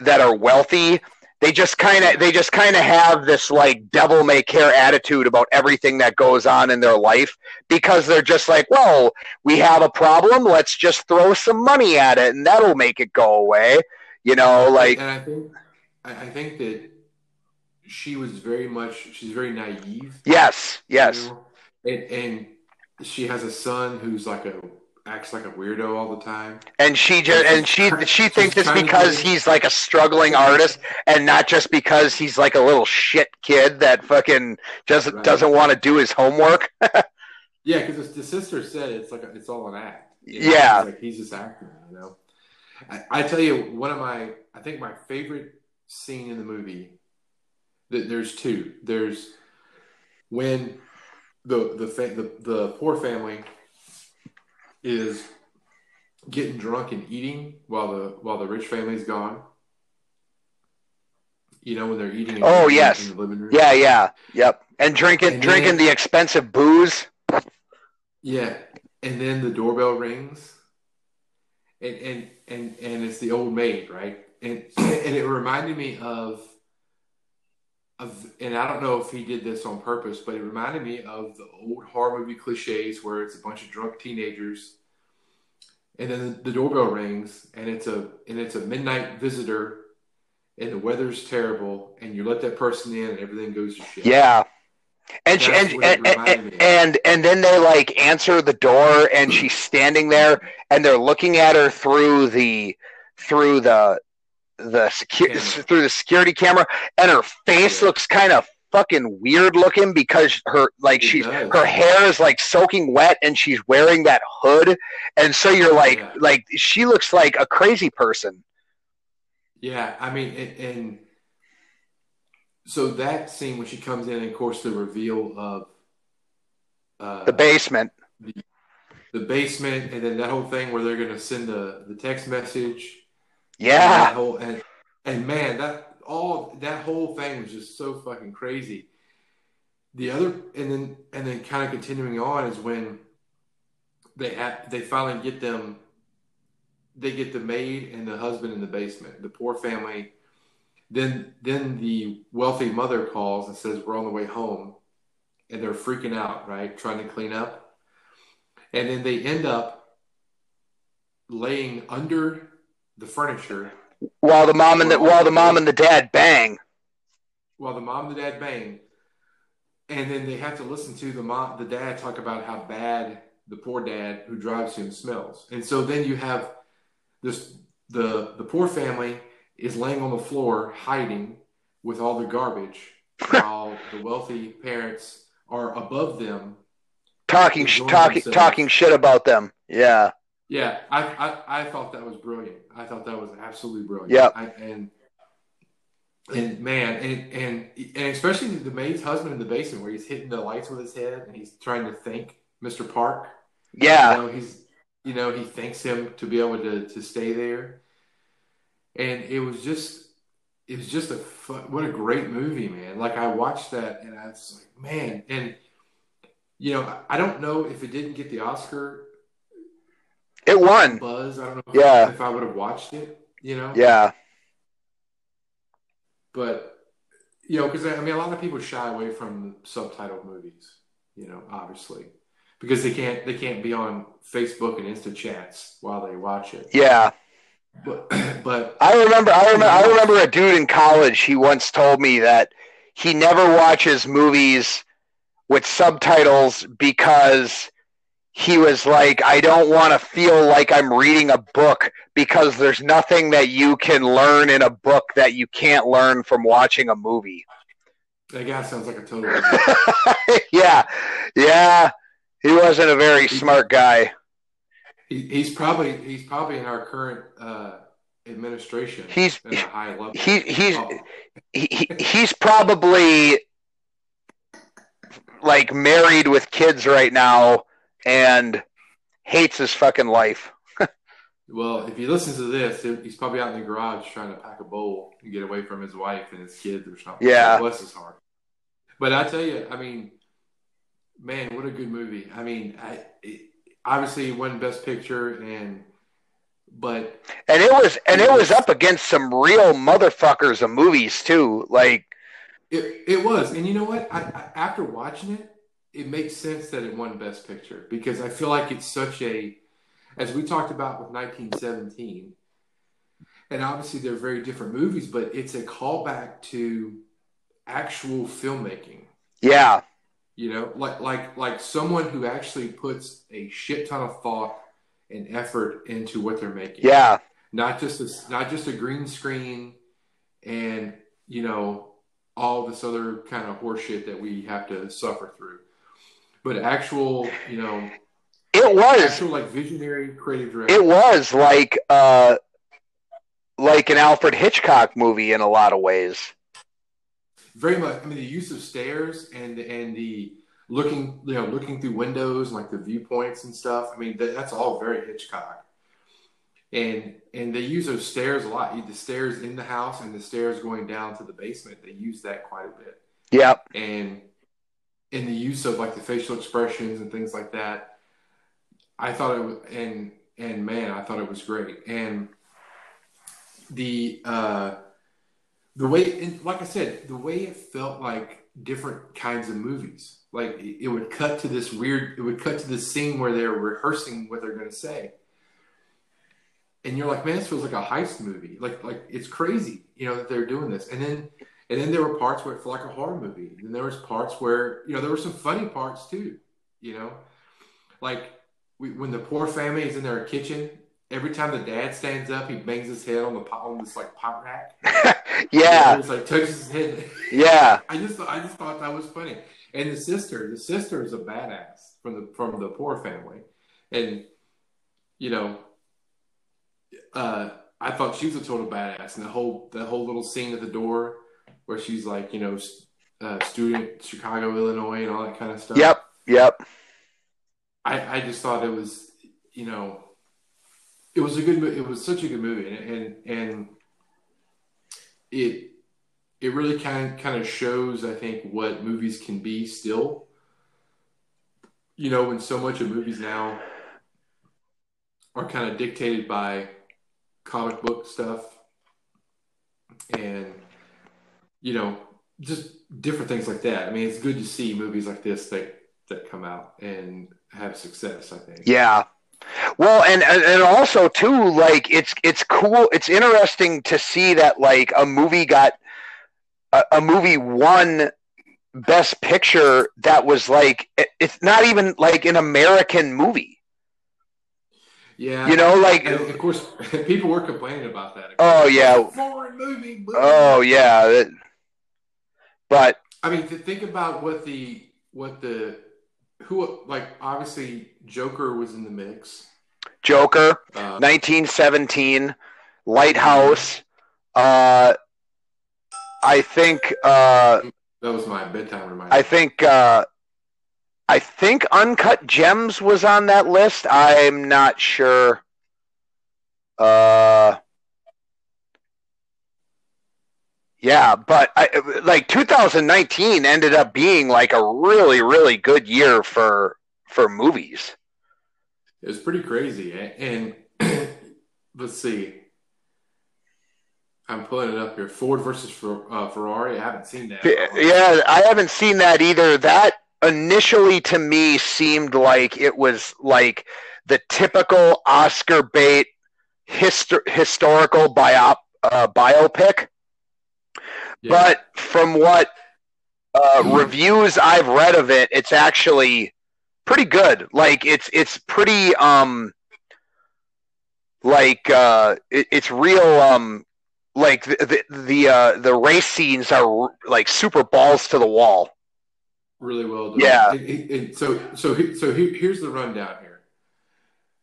that are wealthy they just kind of they just kind of have this like devil may care attitude about everything that goes on in their life because they're just like well we have a problem let's just throw some money at it and that'll make it go away you know like and i think I, I think that she was very much she's very naive yes yes you know? and, and she has a son who's like a acts like a weirdo all the time and she just and she she thinks it's because he's like a struggling artist and not just because he's like a little shit kid that fucking doesn't Right. doesn't want to do his homework (laughs) Yeah, because the sister said it's like a, it's all an act. you know? Yeah. Like he's just acting. You know, I, I tell you, one of my I think my favorite scene in the movie. That there's two. There's when the the fa- the the poor family is getting drunk and eating while the while the rich family's gone. You know when they're eating. Oh, yes. in the living room. Yeah, yeah, yep. And drinking And drinking then- the expensive booze. Yeah, and then the doorbell rings, and and and and it's the old maid, right? And (clears throat) and it reminded me of of, and I don't know if he did this on purpose, but it reminded me of the old horror movie cliches where it's a bunch of drunk teenagers, and then the doorbell rings, and it's a and it's a midnight visitor, and the weather's terrible, and you let that person in, and everything goes to shit. Yeah. And she, and, and, and, reminded me of. and and then they like answer the door and she's standing there and they're looking at her through the through the the secu- through the security camera and her face looks kind of fucking weird looking because her like she's her hair is like soaking wet and she's wearing that hood. And so you're like Yeah. like she looks like a crazy person. Yeah, I mean, and, and so that scene when she comes in, and of course, the reveal of uh, the basement. the basement, and then that whole thing where they're going to send the the text message. And yeah that whole, and and man, that all that whole thing was just so fucking crazy. The other, and then and then kind of continuing on is when they have, they finally get them. They get the maid and the husband in the basement. The poor family. Then then the wealthy mother calls and says we're on the way home, and they're freaking out, right, trying to clean up, and then they end up laying under the furniture. While the mom and the while the mom and the dad bang. While the mom and the dad bang, and then they have to listen to the mom, the dad talk about how bad the poor dad who drives him smells, and so then you have this the the poor family is laying on the floor hiding with all the garbage, while the wealthy parents are above them. talking talking themselves. talking shit about them. Yeah Yeah, I, I I thought that was brilliant. I thought that was absolutely brilliant. Yeah, I, and and man, and, and and especially the maid's husband in the basement where he's hitting the lights with his head and he's trying to thank Mr. Park. yeah You know, he's you know he thanks him to be able to to stay there, and it was just it was just a fu- what a great movie, man. Like I watched that and I was like, man, and you know I don't know if it didn't get the Oscar it won buzz. I don't know if, Yeah. if I would have watched it, you know. yeah But you know, because I mean, a lot of people shy away from subtitled movies, you know, obviously, because they can't they can't be on Facebook and Insta chats while they watch it. yeah But (clears throat) but I remember, I remember, I remember a dude in college. He once told me that he never watches movies with subtitles because he was like, I don't want to feel like I'm reading a book because there's nothing that you can learn in a book that you can't learn from watching a movie. that guy sounds like a total. (laughs) yeah, yeah. He wasn't a very smart guy. he, he's probably he's probably in our current uh, administration. He's- at a high level. He he's Oh, he, he- he's probably like married with kids right now and hates his fucking life. Well, if he listens to this, he's probably out in the garage trying to pack a bowl and get away from his wife and his kids or something. Yeah. bless his heart. But I tell you, I mean, man, what a good movie. I mean, I, it, obviously won Best Picture, and but And it was and it was up against some real motherfuckers of movies too. Like it it was. And you know what? I, I, after watching it, it makes sense that it won Best Picture because I feel like it's such a, as we talked about with 1917, and obviously they're very different movies, but it's a callback to actual filmmaking. yeah, You know, like like like someone who actually puts a shit ton of thought and effort into what they're making. Yeah, not just a, not just a green screen and you know all this other kind of horseshit that we have to suffer through but actual, you know, It was. actual like visionary creative director. It was like uh, like an Alfred Hitchcock movie in a lot of ways. very much. I mean, the use of stairs and and the looking, you know, looking through windows and like the viewpoints and stuff. I mean, that, that's all very Hitchcock. And and they use those stairs a lot. The stairs in the house and the stairs going down to the basement. They use that quite a bit. Yep. and in the use of like the facial expressions and things like that i thought it was and and man i thought it was great. And the uh the way and like i said the way it felt like different kinds of movies. Like it it would cut to this weird it would cut to this scene where they're rehearsing what they're going to say. And you're like man this feels like a heist movie. Like like it's crazy you know that they're doing this. And then and then there were parts where it felt like a horror movie. And there was parts where, you know, there were some funny parts too, you know, like we, when the poor family is in their kitchen, every time the dad stands up, he bangs his head on the pot, on this like pot rack. (laughs) Yeah. It's like touches his head. Yeah. (laughs) I just, I just thought that was funny. And the sister, the sister is a badass from the, from the poor family. And, you know, uh, I thought she was a total badass. And the whole, the whole little scene at the door, where she's like, you know, uh, student Chicago, Illinois, and all that kind of stuff. Yep. Yep. I, I just thought it was, you know, it was a good, it was such a good movie, and and, and it it really kind of kind of shows, I think, what movies can be still. You know, when so much of movies now are kind of dictated by comic book stuff and you know, just different things like that. I mean, it's good to see movies like this that that come out and have success. I think. Yeah. Well, and and also too, like it's it's cool. It's interesting to see that like a movie got a, a movie won best picture that was like it- it's not even like an American movie. Yeah. You know, like And of course, (laughs) people were complaining about that. Oh, yeah. foreign movie. boo. oh yeah, but I mean, to think about what the what the who like obviously Joker was in the mix. Joker, Uh, 1917, Lighthouse. Uh, I think uh, that was my bedtime reminder. I think uh, I think Uncut Gems was on that list. I'm not sure. Uh, yeah, but I, like 2019 ended up being like a really really good year for for movies. It was pretty crazy. And, (clears throat) let's see. I'm pulling it up here. Ford versus uh, Ferrari. I haven't seen that. Yeah, I haven't seen that either. That initially to me seemed like it was like the typical Oscar bait histo- historical biop- uh, biopic. Yeah. But from what uh, reviews I've read of it, it's actually pretty good. Like it's it's pretty um like uh it, it's real um like the the the, uh, the race scenes are like super balls to the wall. really well done. Yeah. And- and- so so so here's the rundown here.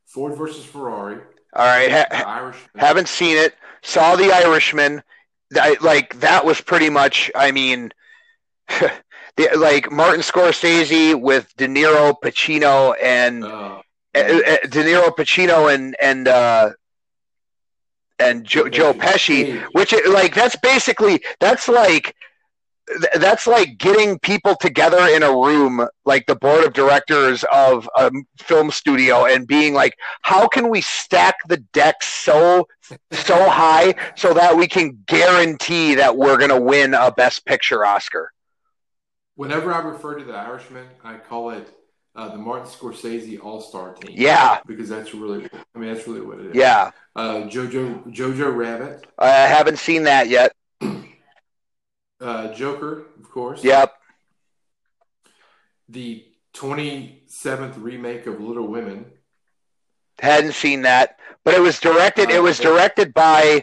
Ford versus Ferrari. All right, ha- Irish. haven't seen it. Saw the Irishman. I, like that was pretty much. I mean, (laughs) the, like Martin Scorsese with De Niro, Pacino, and Uh, uh, uh, De Niro, Pacino, and and uh, and Joe, Joe Pesci. Which like that's basically that's like that's like getting people together in a room like the board of directors of a film studio and being like how can we stack the deck so so high so that we can guarantee that we're going to win a best picture oscar Whenever I refer to the Irishman, I call it uh, the Martin Scorsese All Star Team. yeah because that's really. I mean, that's really what it is. yeah Uh, Jojo Jojo Rabbit, i haven't seen that yet uh, Joker, of course. yep The 27th remake of Little Women. hadn't seen that but it was directed it was directed by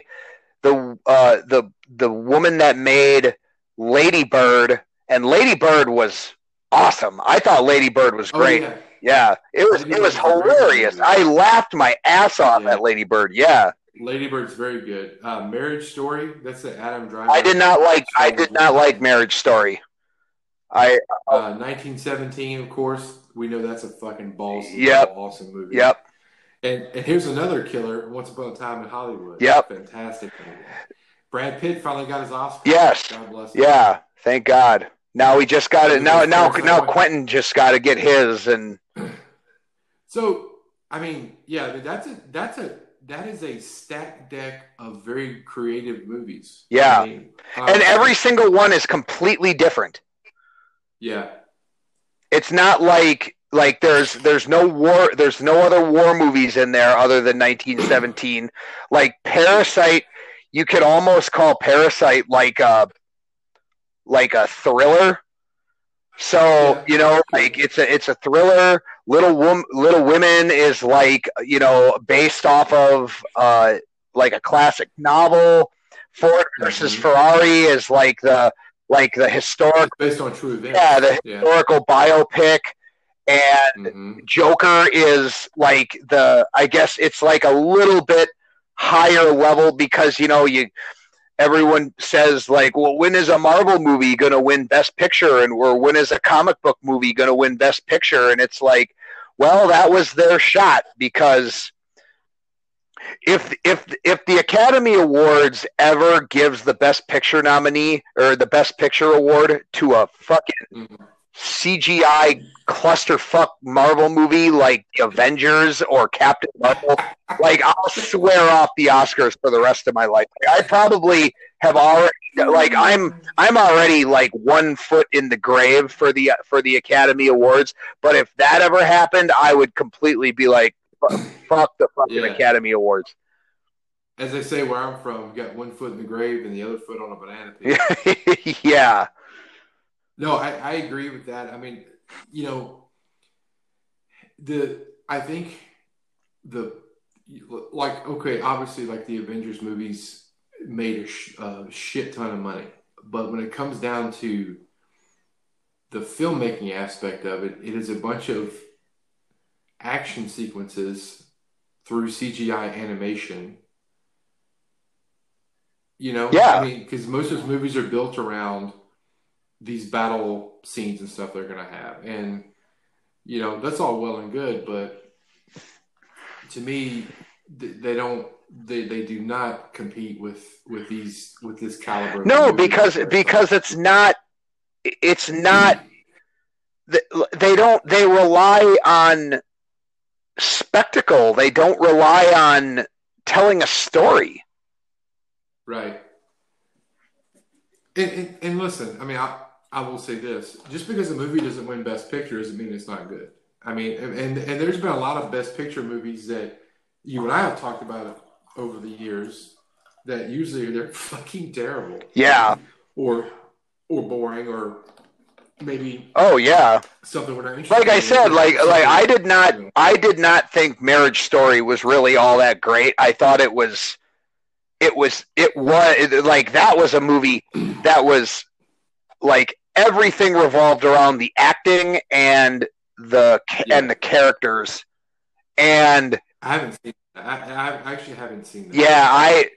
the uh the the woman that made lady bird and lady bird was awesome. I thought Lady Bird was Oh, great. yeah. yeah. it was Lady it was Bird was a great hilarious. I laughed my ass off Yeah. at Lady Bird. Yeah, Lady Bird's very good. Uh, Marriage Story. That's the Adam Driver. I did not like I did not like Marriage Story. I Uh, 1917, of course. We know that's a fucking balls. Yep. Awesome movie. yep. And and here's another killer. Once upon a time in Hollywood. Yep. Fantastic movie. Brad Pitt finally got his Oscar. Yes. God bless him. Yeah, thank God. Now we just got it. Now now now. Quentin just got to get his and So I mean, yeah, that's a that's a that is a stacked deck of very creative movies. Yeah. I mean, um, and every single one is completely different. yeah. It's not like like there's there's no war there's no other war movies in there other than 1917. Like Parasite, you could almost call Parasite like a like a thriller. So Yeah. you know, like it's a it's a thriller. Little Wom- Little Women is like you know based off of uh like a classic novel. Ford versus Mhm. Ferrari is like the like the historic It's based on true events. yeah the Yeah. historical biopic and Mhm. Joker is like the I guess it's like a little bit higher level because you know you everyone says like well when is a Marvel movie going to win best picture and or when is a comic book movie going to win best picture and it's like well that was their shot because if if if the Academy Awards ever gives the best picture nominee or the best picture award to a fucking Mhm. CGI clusterfuck Marvel movie like Avengers or Captain Marvel, like I'll swear off the Oscars for the rest of my life. I probably have already like I'm I'm already like one foot in the grave for the for the Academy Awards. But if that ever happened, I would completely be like, fuck the fucking Yeah. Academy Awards. As they say where I'm from, got one foot in the grave and the other foot on a banana peel. (laughs) yeah, No, I, I agree with that. I mean, you know, the I think the like okay, obviously, like the Avengers movies made a sh- uh, shit ton of money, but when it comes down to the filmmaking aspect of it, it is a bunch of action sequences through CGI animation. You know, Yeah. I mean, because most of those movies are built around these battle scenes and stuff they're going to have. And, you know, that's all well and good, but to me, they don't, they, they do not compete with, with these, with this caliber. No, because because it's not it's not they don't they rely on spectacle. They don't rely on telling a story. Right. And, and, and listen, I mean, I, I will say this: just because a movie doesn't win Best Picture doesn't mean it's not good. I mean, and and, and there's been a lot of Best Picture movies that you and I have talked about over the years that usually they're (laughs) fucking terrible, Yeah. or or boring, or maybe Oh yeah. something we're not interested. Like I in. said, like like I did not I did not think Marriage Story was really all that great. I thought it was it was it was like that was a movie that was like everything revolved around the acting and the Yeah. and the characters and I haven't seen. I, I actually haven't seen that. yeah i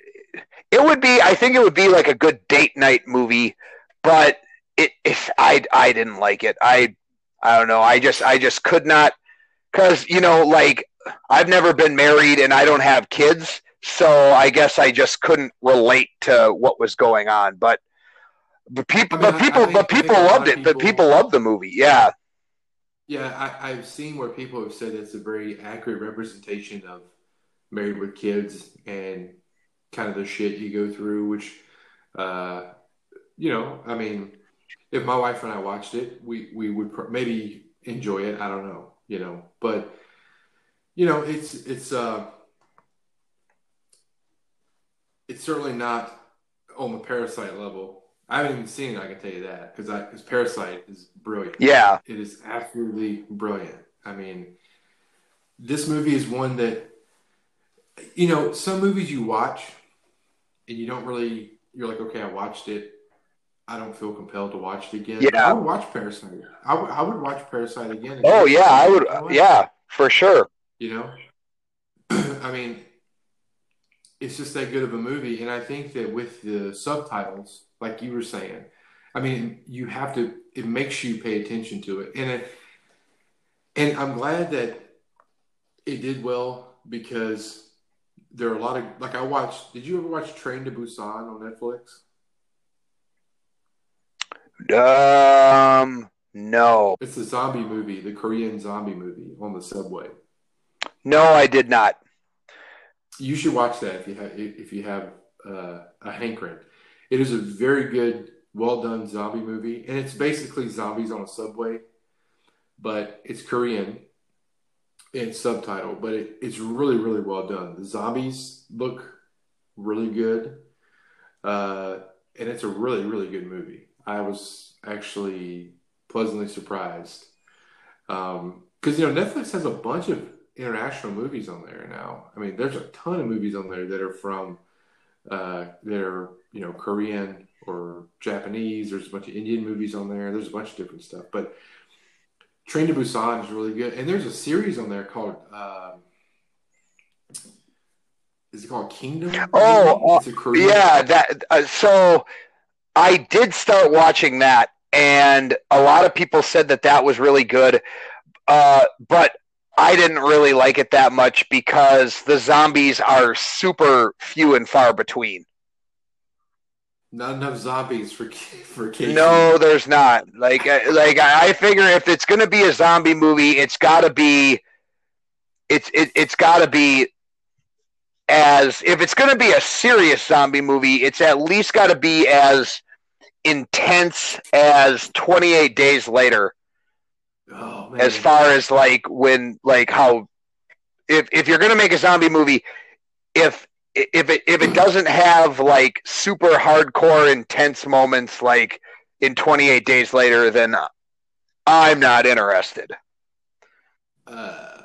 it would be i think it would be like a good date night movie but it if i i didn't like it i i don't know i just i just could not because you know like i've never been married and i don't have kids so i guess i just couldn't relate to what was going on but but people I mean, but I- I people but people loved it but people- loved the movie yeah Yeah, I, I've seen where people have said it's a very accurate representation of married with kids and kind of the shit you go through, which, uh, you know, I mean, if my wife and I watched it, we, we would pr- maybe enjoy it. I don't know, you know, but, you know, it's, it's, uh, it's certainly not on the parasite level. I haven't even seen it. I can tell you that because I, because Parasite is brilliant. yeah It is absolutely brilliant. I mean, this movie is one that, you know, some movies you watch and you don't really, you're like, okay, I watched it. I don't feel compelled to watch it again. Yeah. I would watch Parasite. I would, I would watch Parasite again. Oh yeah, I would. Yeah, for sure. You know, (clears throat) I mean, it's just that good of a movie, and I think that with the subtitles, like you were saying, I mean, you have to. It makes you pay attention to it, and it, and I'm glad that it did well because there are a lot of like I watched. Did you ever watch Train to Busan on Netflix? Um, no, It's a zombie movie, the Korean zombie movie on the subway. no, I did not. You should watch that if you have if you have uh, a hankering. It is a very good, well done zombie movie, and it's basically zombies on a subway, but it's Korean and subtitle, but it, it's really really well done. The zombies look really good, uh, and it's a really really good movie. I was actually pleasantly surprised because you know Netflix has a bunch of international movies on there now. I mean, there's a ton of movies on there that are from uh, that are you know Korean or Japanese. There's a bunch of Indian movies on there. There's a bunch of different stuff, but Train to Busan is really good, and there's a series on there called. Um, is it called Kingdom? Oh, Korean. Yeah, that. Uh, so I did start watching that, and a lot of people said that that was really good, uh, but I didn't really like it that much because the zombies are super few and far between. Not enough zombies for for Casey. No, there's not. Like, uh, like I figure if it's gonna be a zombie movie, it's got to be, it's it, it's got to be as if it's gonna be a serious zombie movie, it's at least got to be as intense as 28 Days Later. Oh, man. As far as like when like how if if you're gonna make a zombie movie, if if it if it doesn't have like super hardcore intense moments like in 28 days later then i'm not interested uh,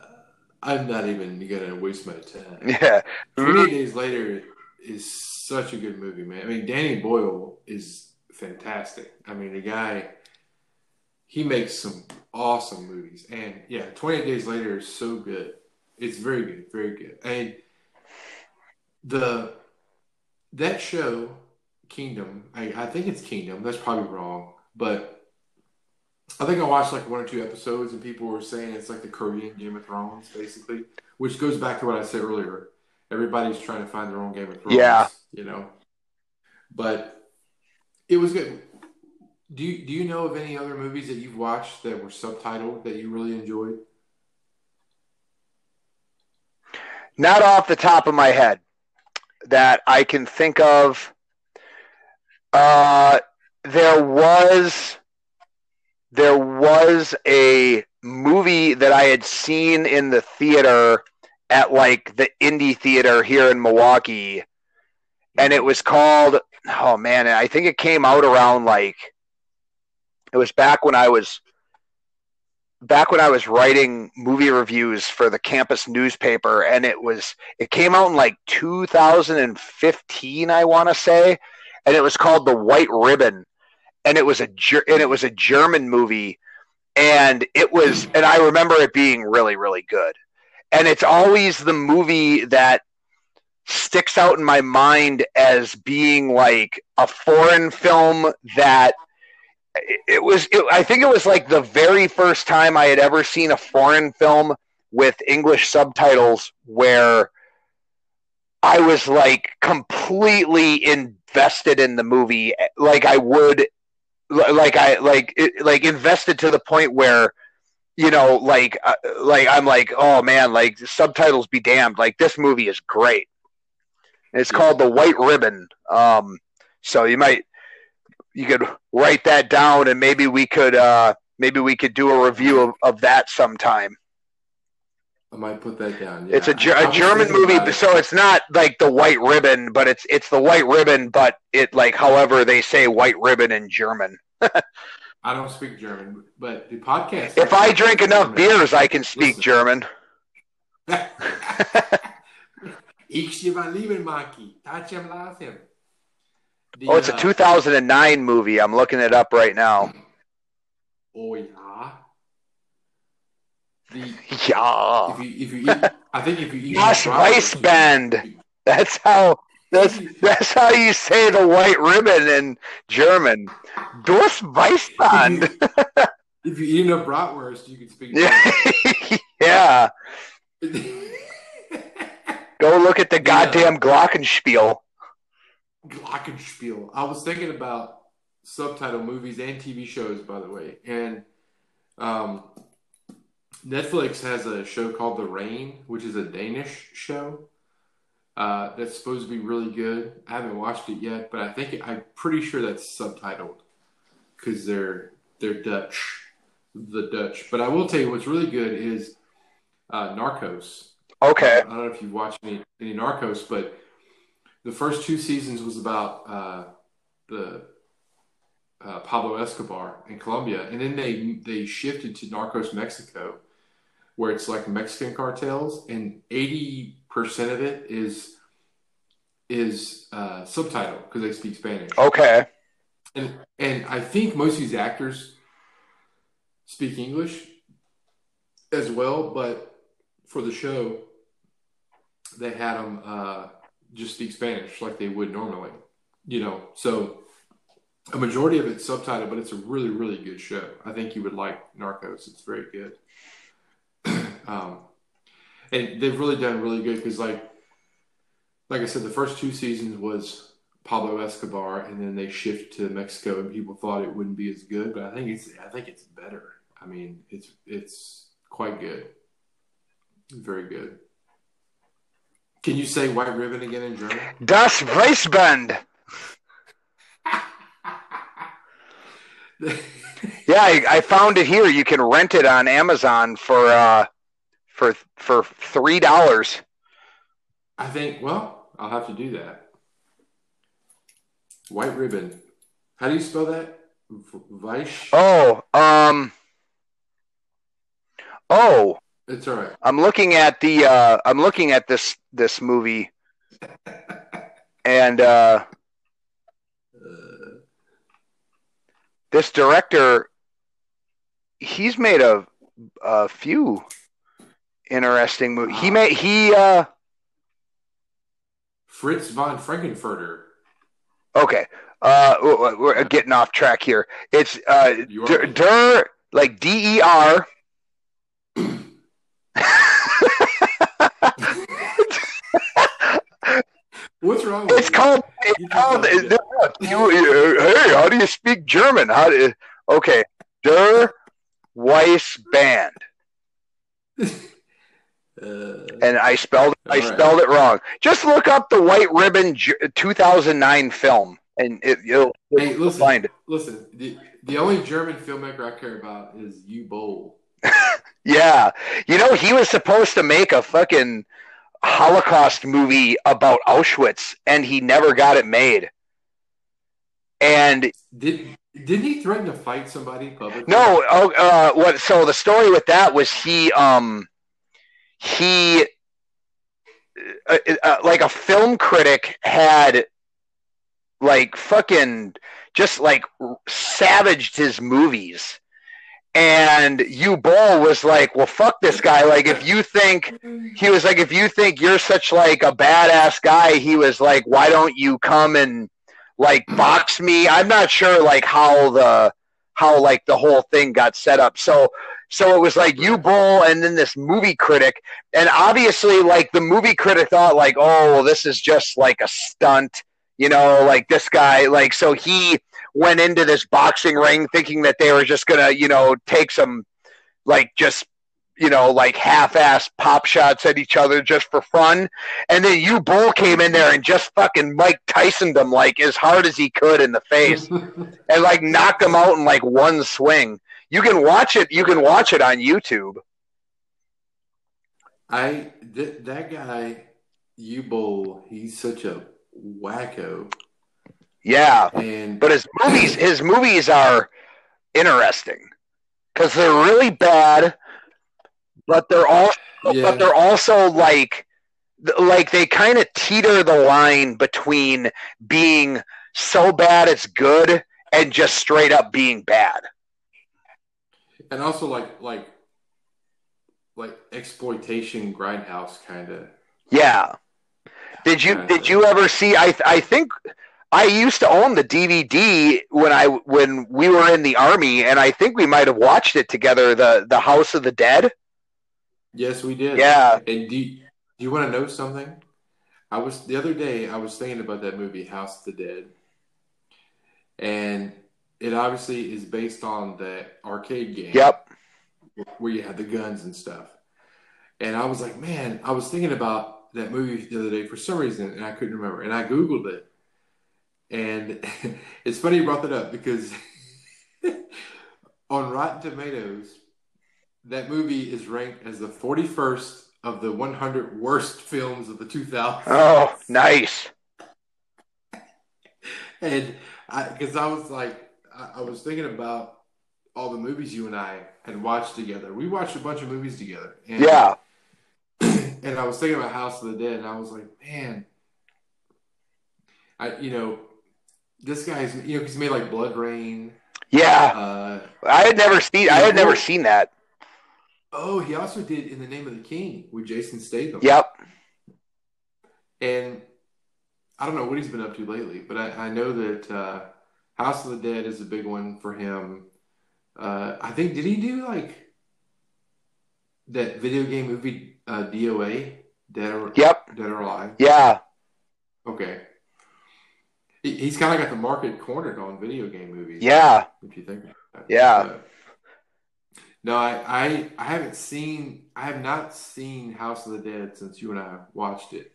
I'm not even gonna waste my time. (laughs) yeah 28 Days Later is such a good movie, man. I mean, Danny Boyle is fantastic. I mean, the guy, he makes some awesome movies. And yeah, 28 Days Later is so good. It's very good, very good. And the that show, Kingdom, I, I think it's Kingdom. That's probably wrong, but I think I watched like one or two episodes, and people were saying it's like the Korean Game of Thrones, basically, which goes back to what I said earlier. Everybody's trying to find their own Game of Thrones, Yeah. you know. But it was good. Do you, do you know of any other movies that you've watched that were subtitled that you really enjoyed? not off the top of my head that i can think of uh there was there was a movie that i had seen in the theater at like the indie theater here in milwaukee and it was called oh man i think it came out around like it was back when i was back when i was writing movie reviews for the campus newspaper and it was it came out in like 2015 i want to say and it was called the white ribbon and it was a and it was a german movie and it was and i remember it being really really good. And it's always the movie that sticks out in my mind as being like a foreign film that it was it, i think it was like the very first time i had ever seen a foreign film with english subtitles where i was like completely invested in the movie. Like i would like i like it, like invested to the point where you know like uh, like i'm like oh man like subtitles be damned. Like this movie is great. And it's called the white ribbon. Um so you might you could write that down and maybe we could uh maybe we could do a review of, of that sometime I might put that down. Yeah. it's a, Ger- I- I a was german movie it. so it's not like the white ribbon but it's it's the white ribbon but it like however they say white ribbon in german (laughs) I don't speak German, but the podcast. if i drink enough beers i can speak Listen. german (laughs) (laughs) Ich lieben Maki. Tachem. The, Oh, it's a uh, 2009 movie. I'm looking it up right now. Oh yeah. The Yeah, if you if you eat, I think if you eat (laughs) you- Weißband. that's how that's that's how you say the white ribbon in German. Das Weißband. If you eat enough bratwurst, you can speak. (laughs) yeah, yeah. (laughs) Go look at the goddamn Glockenspiel. Glockenspiel. I was thinking about subtitle movies and TV shows, by the way, and um, Netflix has a show called The Rain, which is a Danish show uh, that's supposed to be really good. I haven't watched it yet, but I think I'm pretty sure that's subtitled because they're they're Dutch, the Dutch. But I will tell you what's really good is uh, Narcos. Okay. I don't know if you've watched any, any Narcos, but the first two seasons was about uh, the uh, Pablo Escobar in Colombia, and then they they shifted to Narcos Mexico, where it's like Mexican cartels, and eighty percent of it is is uh, subtitled because they speak Spanish. Okay. And and I think most of these actors speak English as well, but for the show, they had them uh, just speak Spanish like they would normally, you know. So a majority of it's subtitled, but it's a really really good show. I think you would like Narcos. It's very good. (clears throat) um, and they've really done really good because like like I said, the first two seasons was Pablo Escobar, and then they shift to Mexico, and people thought it wouldn't be as good, but I think it's I think it's better. I mean, it's it's quite good, very good. Can you say white ribbon again in German? Das Weißband. Yeah, I, I found it here. You can rent it on Amazon for uh for for three dollars. I think. Well, I'll have to do that. White ribbon. How do you spell that? V- Weiss. Oh, um, oh, It's all right. I'm looking at the uh, I'm looking at this this movie, and uh, Uh, this director, he's made a a few interesting movies. He made he uh Fritz von Frankenfurter. okay. Uh, we're getting off track here. It's uh, You are- der, der like D E R. What's wrong with It's called. It's called. don't You, hey, how do you speak German? How do? Okay, der Weiss Band, (laughs) Uh, and I spelled. I right. spelled it wrong. Just look up the White Ribbon J- 2009 film, and it, you'll, hey, you'll listen, find it. listen. The, the only German filmmaker I care about is Uwe Boll. (laughs) Yeah, you know he was supposed to make a fucking Holocaust movie about Auschwitz, and he never got it made. And Did didn't he threaten to fight somebody publicly? No, oh, uh, what? So the story with that was he, um, he, uh, uh, like a film critic had, like fucking, just like savaged his movies, and Uwe Boll was like, "Well, fuck this guy. Like, if you think he was like, if you think you're such like a badass guy, he was like, why don't you come and like box me? I'm not sure like how the how like the whole thing got set up. So so it was like Uwe Boll and then this movie critic and obviously like the movie critic thought like oh well this is just like a stunt you know like this guy like so he went into this boxing ring thinking that they were just gonna you know take some like just you know like half-ass pop shots at each other just for fun and then Uwe Boll came in there and just fucking mike Tysoned them like as hard as he could in the face (laughs) and like knocked him out in like one swing. You can watch it. You can watch it on YouTube. I th- that guy Uwe Boll, He's such a wacko, Yeah, and but his movies, his movies are interesting because they're really bad, but they're all, yeah, but they're also like, like they kind of teeter the line between being so bad it's good and just straight up being bad. And also like like like exploitation grindhouse kind of. Yeah. Did you did you ever see I I think I used to own the DVD when I when we were in the army and I think we might have watched it together the the House of the Dead. Yes, we did. Yeah. And do you, do you want to know something? I was the other day. I was thinking about that movie, House of the Dead, and it obviously is based on the arcade game. Yep. Where you had the guns and stuff. And I was like, man, I was thinking about that movie the other day for some reason, and I couldn't remember. And I googled it, and (laughs) it's funny you brought that up because (laughs) on Rotten Tomatoes, that movie is ranked as the 41st of the 100 worst films of the 2000s. Oh, nice. (laughs) and because I, I, was like, I, I, was thinking about all the movies you and I had watched together. We watched a bunch of movies together. And, yeah. (clears throat) And I was thinking about House of the Dead, and I was like, man, I you know, this guy's you know he's made like BloodRayne. Yeah. Uh, I had never seen. I had never seen that. Oh, he also did In the Name of the King with Jason Statham. Yep. And I don't know what he's been up to lately, but I, I know that uh, House of the Dead is a big one for him. Uh, I think did he do like that video game movie uh, DOA Dead or Yep. Dead or Alive? Yeah. Okay. He, he's kind of got the market cornered on video game movies. Yeah. If you think. Yeah. No, I, I I haven't seen I have not seen House of the Dead since you and I watched it,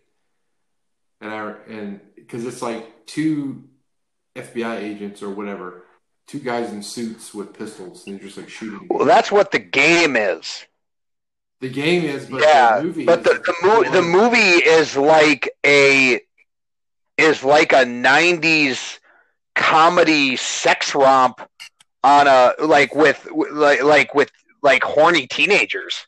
and I and because it's like two FBI agents or whatever, two guys in suits with pistols, and they're just like shooting. Well, that's what the game is. The game is, but yeah, the movie but the the, mo- the movie is like a is like a '90s comedy sex romp on a like with like like with like horny teenagers.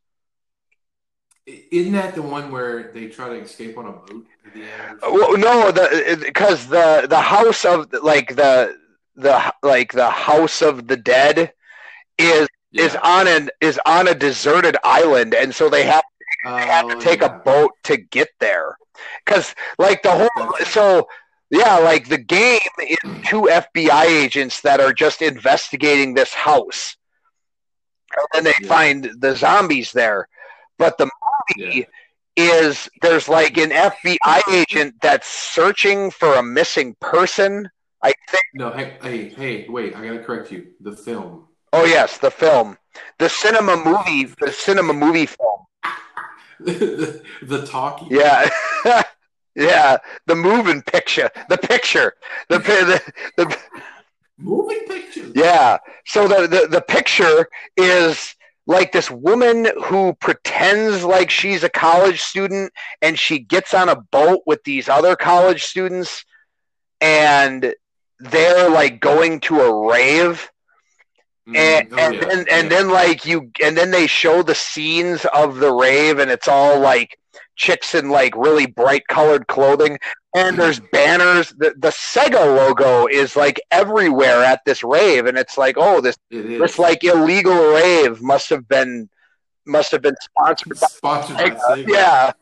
Isn't that the one where they try to escape on a boat at the end? Well, no, the because the the house of like the the like the house of the dead is yeah. is on an is on a deserted island, and so they have they have to Oh, take yeah. a boat to get there. Because like the whole so yeah, like the game is two FBI agents that are just investigating this house, and then they Yeah. find the zombies there. But the movie is there's like an FBI agent that's searching for a missing person. I think. No, hey, hey, hey, wait! I gotta correct you. The film. Oh yes, the film, the cinema movie, the cinema movie film. The, (laughs) the talkie. Yeah, (laughs) yeah, the moving picture, the picture, the the, the Moving picture. yeah. So the, the the picture is like this woman who pretends like she's a college student and she gets on a boat with these other college students and they're like going to a rave and mm, oh, and, yeah, then, yeah. and then like you and then they show the scenes of the rave and it's all like chicks in like really bright colored clothing and there's mm. banners the, the sega logo is like everywhere at this rave and it's like oh this it this like illegal rave must have been must have been sponsored by sponsored by Sega. Sega. yeah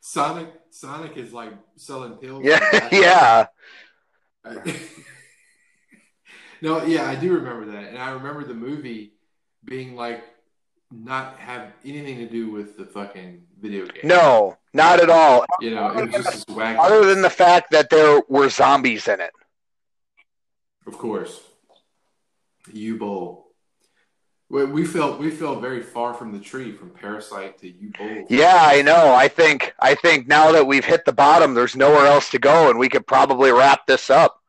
Sonic. Sonic is like selling pills. yeah (laughs) yeah (laughs) no, yeah, I do remember that, and I remember the movie being like not have anything to do with the fucking video game. no not at all you know, it was just wacky. other than the fact that there were zombies in it Of course. Uwe Boll. We, we felt we felt very far from the tree from Parasite to Uwe Boll. Yeah, I know. I think I think now that we've hit the bottom, there's nowhere else to go, and we could probably wrap this up.